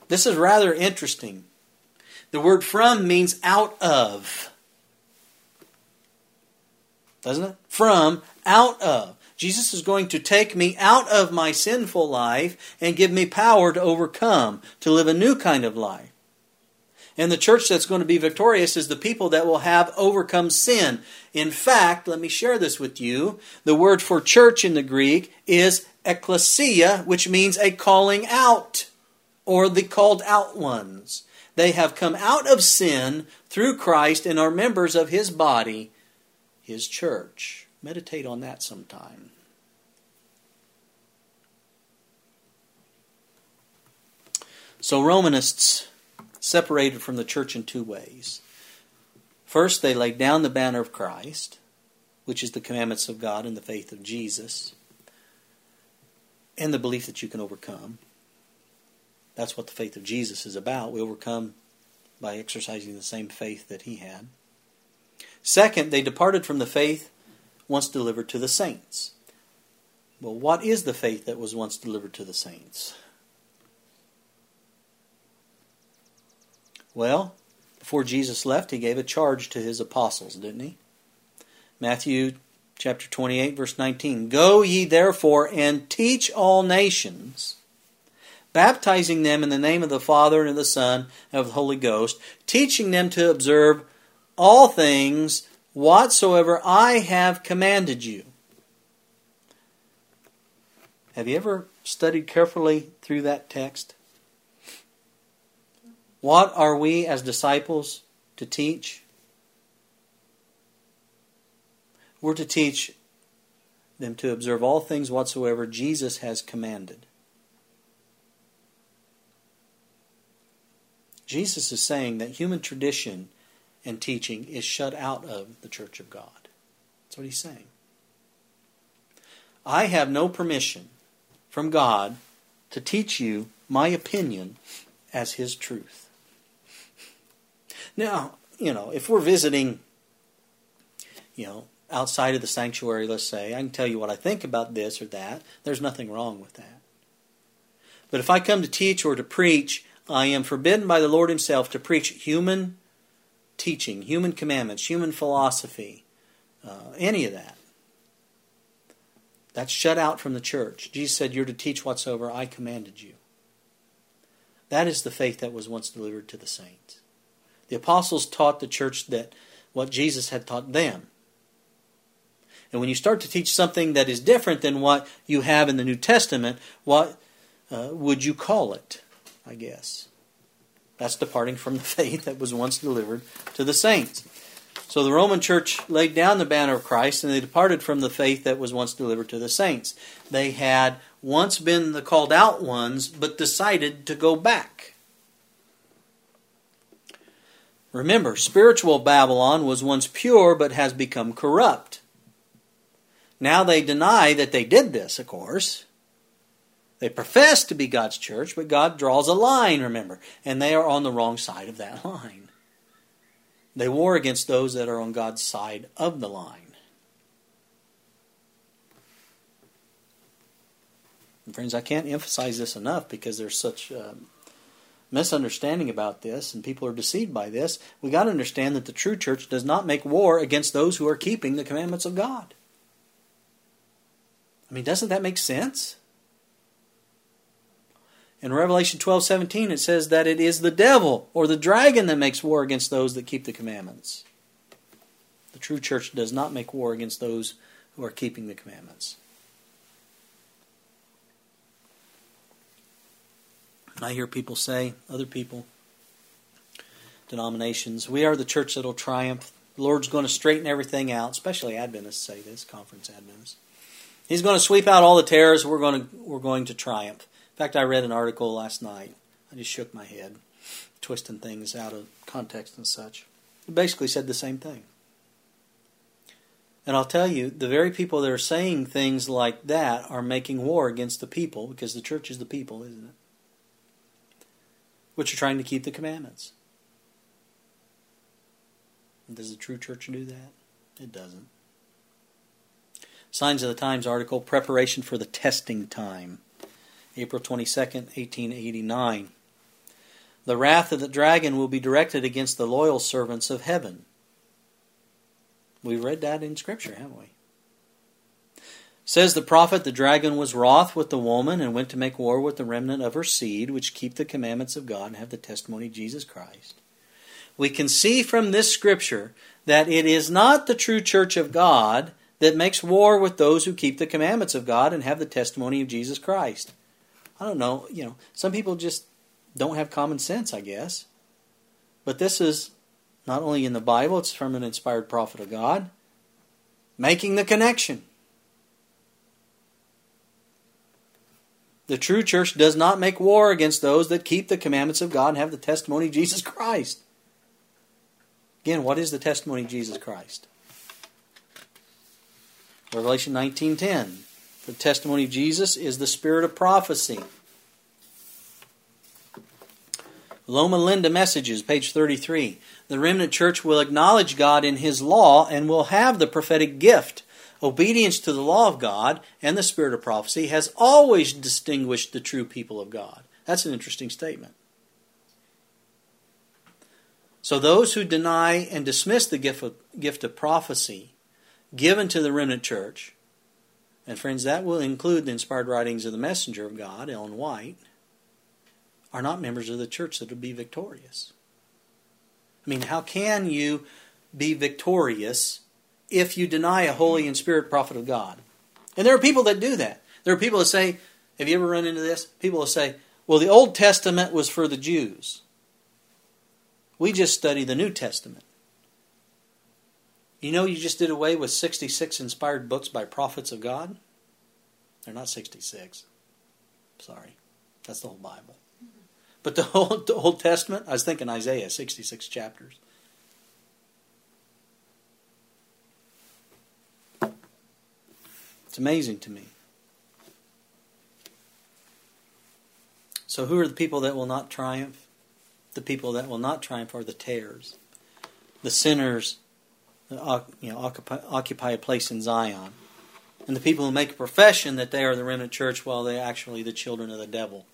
This is rather interesting. The word from means out of doesn't it? from, out of. Jesus is going to take me out of my sinful life and give me power to overcome, to live a new kind of life. And the church that's going to be victorious is the people that will have overcome sin. In fact, let me share this with you. The word for church in the Greek is ecclesia, which means a calling out, or the called out ones. They have come out of sin through Christ and are members of his body, his church. Meditate on that sometime. So, Romanists separated from the church in two ways. First, they laid down the banner of Christ, which is the commandments of God and the faith of Jesus, and the belief that you can overcome. That's what the faith of Jesus is about. We overcome by exercising the same faith that he had. Second, they departed from the faith once delivered to the saints. Well, what is the faith that was once delivered to the saints? Well, before Jesus left, he gave a charge to his apostles, didn't he? Matthew chapter 28, verse 19. Go ye therefore and teach all nations, baptizing them in the name of the Father and of the Son and of the Holy Ghost, teaching them to observe all things whatsoever I have commanded you. Have you ever studied carefully through that text? What are we as disciples to teach? We're to teach them to observe all things whatsoever Jesus has commanded. Jesus is saying that human tradition and teaching is shut out of the church of God. That's what he's saying. I have no permission from God to teach you my opinion as his truth. Now, you know, if we're visiting, you know, outside of the sanctuary, let's say, I can tell you what I think about this or that. There's nothing wrong with that. But if I come to teach or to preach, I am forbidden by the Lord Himself to preach human teaching, human commandments, human philosophy, uh, any of that. That's shut out from the church. Jesus said, You're to teach whatsoever I commanded you. That is the faith that was once delivered to the saints. The apostles taught the church that what Jesus had taught them. And when you start to teach something that is different than what you have in the New Testament, what uh, would you call it? I guess. That's departing from the faith that was once delivered to the saints. So the Roman church laid down the banner of Christ and they departed from the faith that was once delivered to the saints. They had once been the called out ones, but decided to go back. Remember, spiritual Babylon was once pure but has become corrupt. Now they deny that they did this, of course. They profess to be God's church, but God draws a line, remember, and they are on the wrong side of that line. They war against those that are on God's side of the line. And friends, I can't emphasize this enough because there's such um, misunderstanding about this and people are deceived by this, we got to understand that the true church does not make war against those who are keeping the commandments of God. I mean, doesn't that make sense? In Revelation 12:17 it says that it is the devil or the dragon that makes war against those that keep the commandments. The true church does not make war against those who are keeping the commandments. I hear people say, other people, denominations, we are the church that'll triumph. The Lord's going to straighten everything out, especially Adventists say this, conference Adventists. He's going to sweep out all the tares, We're going to, we're going to triumph. Fact, I read an article last night. I just shook my head, twisting things out of context and such. It basically said the same thing. And I'll tell you, the very people that are saying things like that are making war against the people because the church is the people, isn't it? which are trying to keep the commandments. Does the true church do that? It doesn't. Signs of the Times article Preparation for the Testing Time, April 22nd, 1889. The wrath of the dragon will be directed against the loyal servants of heaven. We've read that in Scripture, haven't we? Says the prophet, the dragon was wroth with the woman and went to make war with the remnant of her seed, which keep the commandments of God and have the testimony of Jesus Christ. We can see from this scripture that it is not the true church of God that makes war with those who keep the commandments of God and have the testimony of Jesus Christ. I don't know, you know, some people just don't have common sense, I guess. But this is not only in the Bible, it's from an inspired prophet of God, making the connection. The true church does not make war against those that keep the commandments of God and have the testimony of Jesus Christ. Again, what is the testimony of Jesus Christ? Revelation 19:10. The testimony of Jesus is the spirit of prophecy. Loma Linda Messages, page 33. The remnant church will acknowledge God in His law and will have the prophetic gift. Obedience to the law of God and the spirit of prophecy has always distinguished the true people of God. That's an interesting statement. So, those who deny and dismiss the gift of, gift of prophecy given to the remnant church. And friends, that will include the inspired writings of the messenger of God, Ellen White, are not members of the church that will be victorious. I mean, how can you be victorious if you deny a holy and spirit prophet of God? And there are people that do that. There are people that say, have you ever run into this? People will say, well, the Old Testament was for the Jews. We just study the New Testament. You know, you just did away with 66 inspired books by prophets of God? They're not 66. Sorry. That's the whole Bible. But the Old, the Old Testament, I was thinking Isaiah, 66 chapters. It's amazing to me. So, who are the people that will not triumph? The people that will not triumph are the tares, the sinners you know, occupy, occupy a place in Zion. And the people who make a profession that they are the remnant church while they're actually the children of the devil.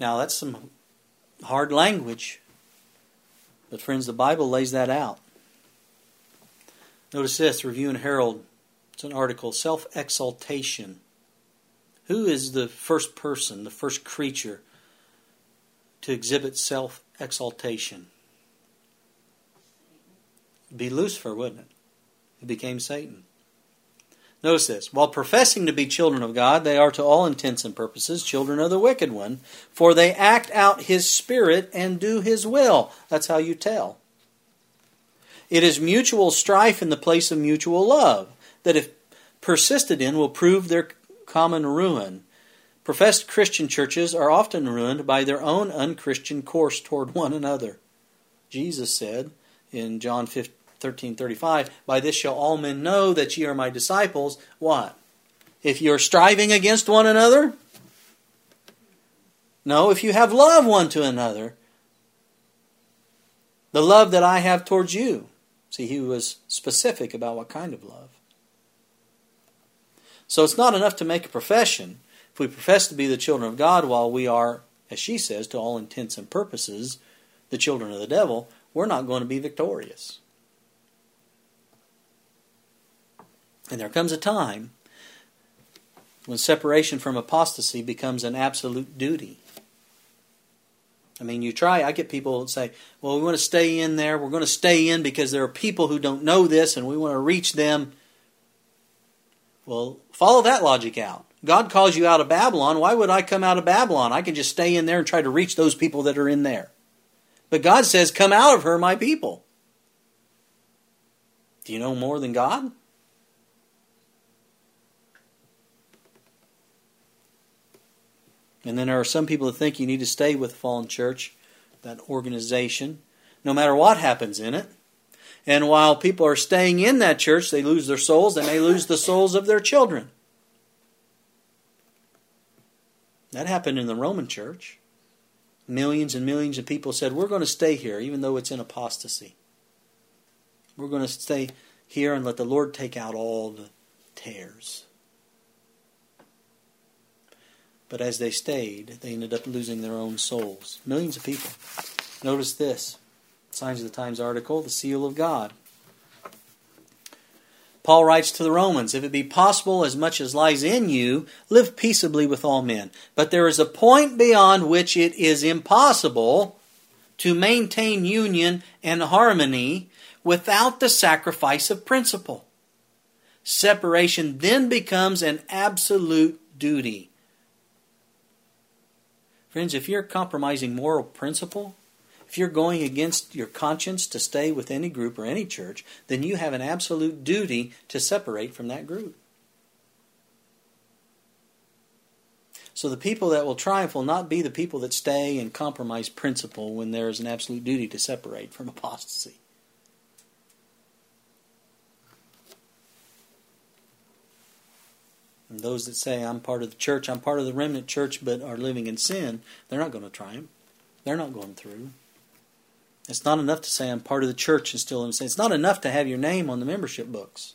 Now, that's some hard language. But, friends, the Bible lays that out. Notice this Review and Herald. It's an article Self Exaltation. Who is the first person, the first creature to exhibit self exaltation? Be Lucifer, wouldn't it? It became Satan. Notice this. While professing to be children of God, they are to all intents and purposes children of the wicked one, for they act out his spirit and do his will. That's how you tell. It is mutual strife in the place of mutual love, that if persisted in will prove their common ruin. Professed Christian churches are often ruined by their own unchristian course toward one another. Jesus said in John 15, 13:35, by this shall all men know that ye are my disciples. What? If you're striving against one another? No, if you have love one to another. The love that I have towards you. See, he was specific about what kind of love. So it's not enough to make a profession. If we profess to be the children of God while we are, as she says, to all intents and purposes, the children of the devil, we're not going to be victorious. And there comes a time when separation from apostasy becomes an absolute duty. I mean, you try, I get people that say, well, we want to stay in there. We're going to stay in because there are people who don't know this and we want to reach them. Well, follow that logic out. God calls you out of Babylon. Why would I come out of Babylon? I can just stay in there and try to reach those people that are in there. But God says, Come out of her, my people. Do you know more than God? And then there are some people that think you need to stay with fallen church, that organization, no matter what happens in it. And while people are staying in that church, they lose their souls. They may lose the souls of their children. That happened in the Roman church. Millions and millions of people said, We're going to stay here, even though it's in apostasy. We're going to stay here and let the Lord take out all the tares. But as they stayed, they ended up losing their own souls. Millions of people. Notice this Signs of the Times article The Seal of God. Paul writes to the Romans, If it be possible, as much as lies in you, live peaceably with all men. But there is a point beyond which it is impossible to maintain union and harmony without the sacrifice of principle. Separation then becomes an absolute duty. Friends, if you're compromising moral principle, if you're going against your conscience to stay with any group or any church, then you have an absolute duty to separate from that group. So the people that will triumph will not be the people that stay and compromise principle when there is an absolute duty to separate from apostasy. And those that say, I'm part of the church, I'm part of the remnant church, but are living in sin, they're not going to triumph. They're not going through. It's not enough to say I'm part of the church and still in sin. It's not enough to have your name on the membership books.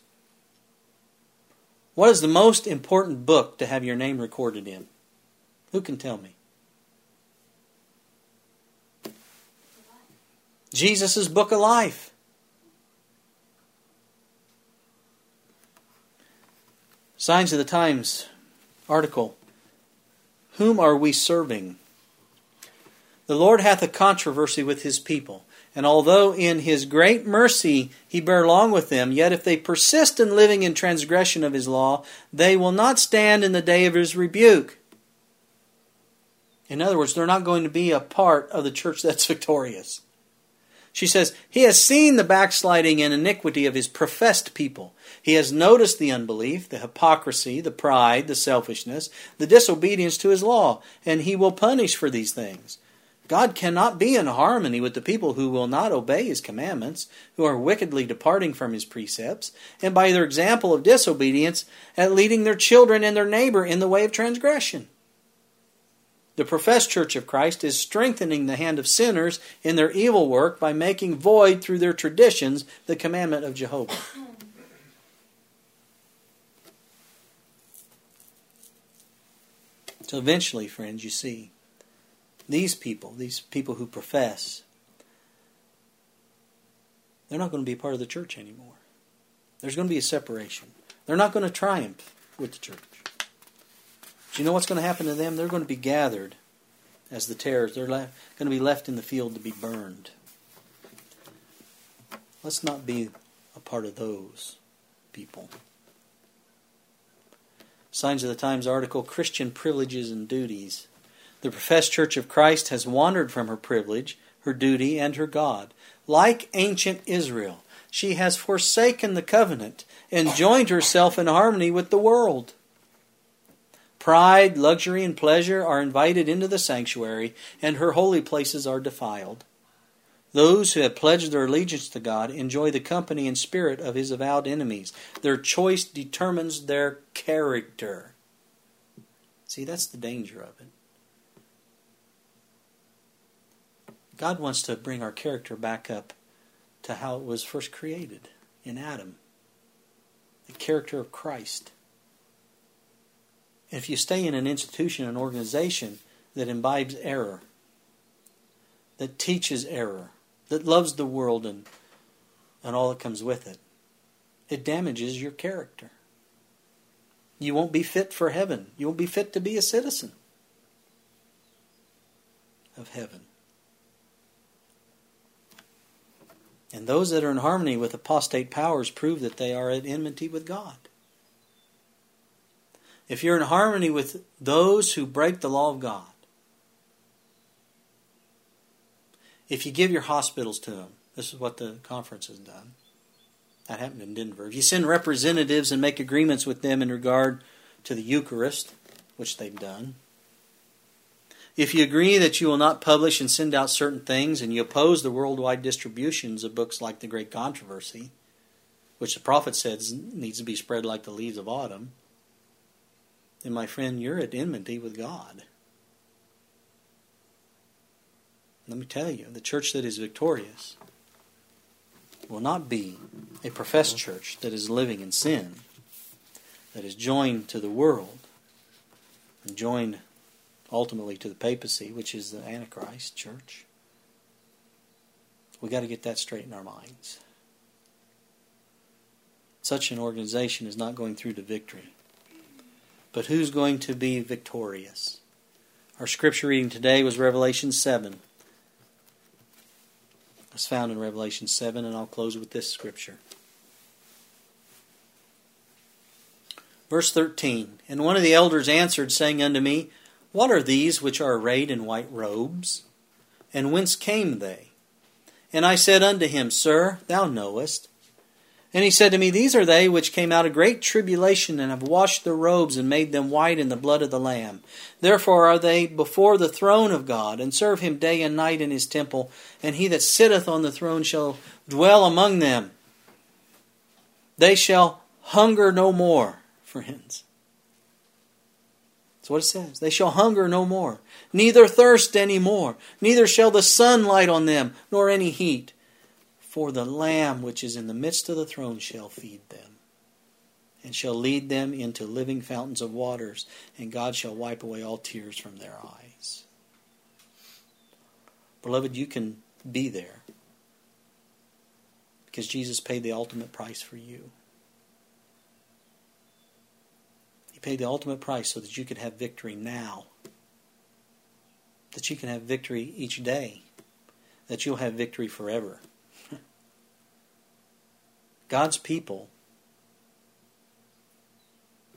What is the most important book to have your name recorded in? Who can tell me? Jesus' book of life. Signs of the Times article Whom are we serving? The Lord hath a controversy with his people. And although in his great mercy he bear long with them, yet if they persist in living in transgression of his law, they will not stand in the day of his rebuke. In other words, they're not going to be a part of the church that's victorious. She says, He has seen the backsliding and iniquity of His professed people. He has noticed the unbelief, the hypocrisy, the pride, the selfishness, the disobedience to His law, and He will punish for these things. God cannot be in harmony with the people who will not obey His commandments, who are wickedly departing from His precepts, and by their example of disobedience, at leading their children and their neighbor in the way of transgression. The professed church of Christ is strengthening the hand of sinners in their evil work by making void through their traditions the commandment of Jehovah. So eventually, friends, you see, these people, these people who profess, they're not going to be part of the church anymore. There's going to be a separation. They're not going to triumph with the church. Do you know what's going to happen to them? They're going to be gathered as the tares. They're going to be left in the field to be burned. Let's not be a part of those people. Signs of the Times article Christian Privileges and Duties. The professed Church of Christ has wandered from her privilege, her duty, and her God. Like ancient Israel, she has forsaken the covenant and joined herself in harmony with the world. Pride, luxury, and pleasure are invited into the sanctuary, and her holy places are defiled. Those who have pledged their allegiance to God enjoy the company and spirit of his avowed enemies. Their choice determines their character. See, that's the danger of it. God wants to bring our character back up to how it was first created in Adam the character of Christ if you stay in an institution, an organization that imbibes error, that teaches error, that loves the world and, and all that comes with it, it damages your character. You won't be fit for heaven. You won't be fit to be a citizen of heaven. And those that are in harmony with apostate powers prove that they are at enmity with God if you're in harmony with those who break the law of God, if you give your hospitals to them, this is what the conference has done. That happened in Denver. If you send representatives and make agreements with them in regard to the Eucharist, which they've done, if you agree that you will not publish and send out certain things, and you oppose the worldwide distributions of books like The Great Controversy, which the prophet says needs to be spread like the leaves of autumn, then my friend, you're at enmity with God. Let me tell you, the church that is victorious will not be a professed church that is living in sin, that is joined to the world, and joined ultimately to the papacy, which is the Antichrist church. We got to get that straight in our minds. such an organization is not going through to victory. But who's going to be victorious? Our scripture reading today was Revelation 7. It's found in Revelation 7, and I'll close with this scripture. Verse 13 And one of the elders answered, saying unto me, What are these which are arrayed in white robes? And whence came they? And I said unto him, Sir, thou knowest. And he said to me, These are they which came out of great tribulation, and have washed their robes, and made them white in the blood of the Lamb. Therefore are they before the throne of God, and serve him day and night in his temple, and he that sitteth on the throne shall dwell among them. They shall hunger no more, friends. That's what it says. They shall hunger no more, neither thirst any more, neither shall the sun light on them, nor any heat. For the Lamb which is in the midst of the throne shall feed them, and shall lead them into living fountains of waters, and God shall wipe away all tears from their eyes. Beloved, you can be there because Jesus paid the ultimate price for you. He paid the ultimate price so that you could have victory now. That you can have victory each day. That you'll have victory forever. God's people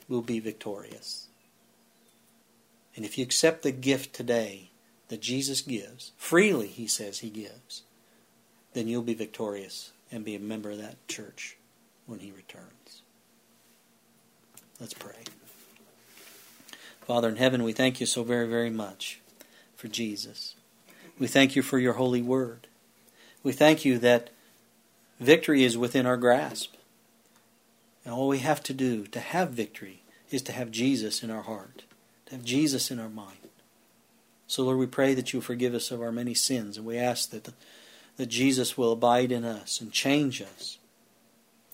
will be victorious. And if you accept the gift today that Jesus gives, freely, he says he gives, then you'll be victorious and be a member of that church when he returns. Let's pray. Father in heaven, we thank you so very, very much for Jesus. We thank you for your holy word. We thank you that victory is within our grasp. And all we have to do to have victory is to have Jesus in our heart, to have Jesus in our mind. So, Lord, we pray that you forgive us of our many sins, and we ask that, that Jesus will abide in us and change us.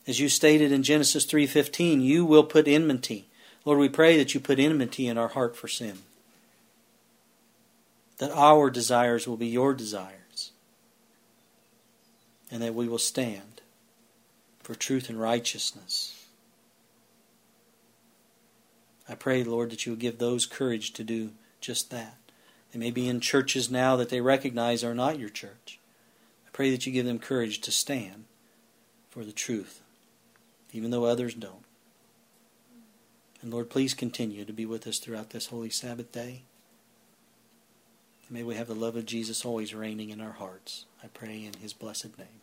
As you stated in Genesis 3:15, you will put enmity Lord, we pray that you put enmity in our heart for sin. That our desires will be your desires. And that we will stand for truth and righteousness. I pray, Lord, that you will give those courage to do just that. They may be in churches now that they recognize are not your church. I pray that you give them courage to stand for the truth, even though others don't. And Lord, please continue to be with us throughout this holy Sabbath day. May we have the love of Jesus always reigning in our hearts. I pray in his blessed name.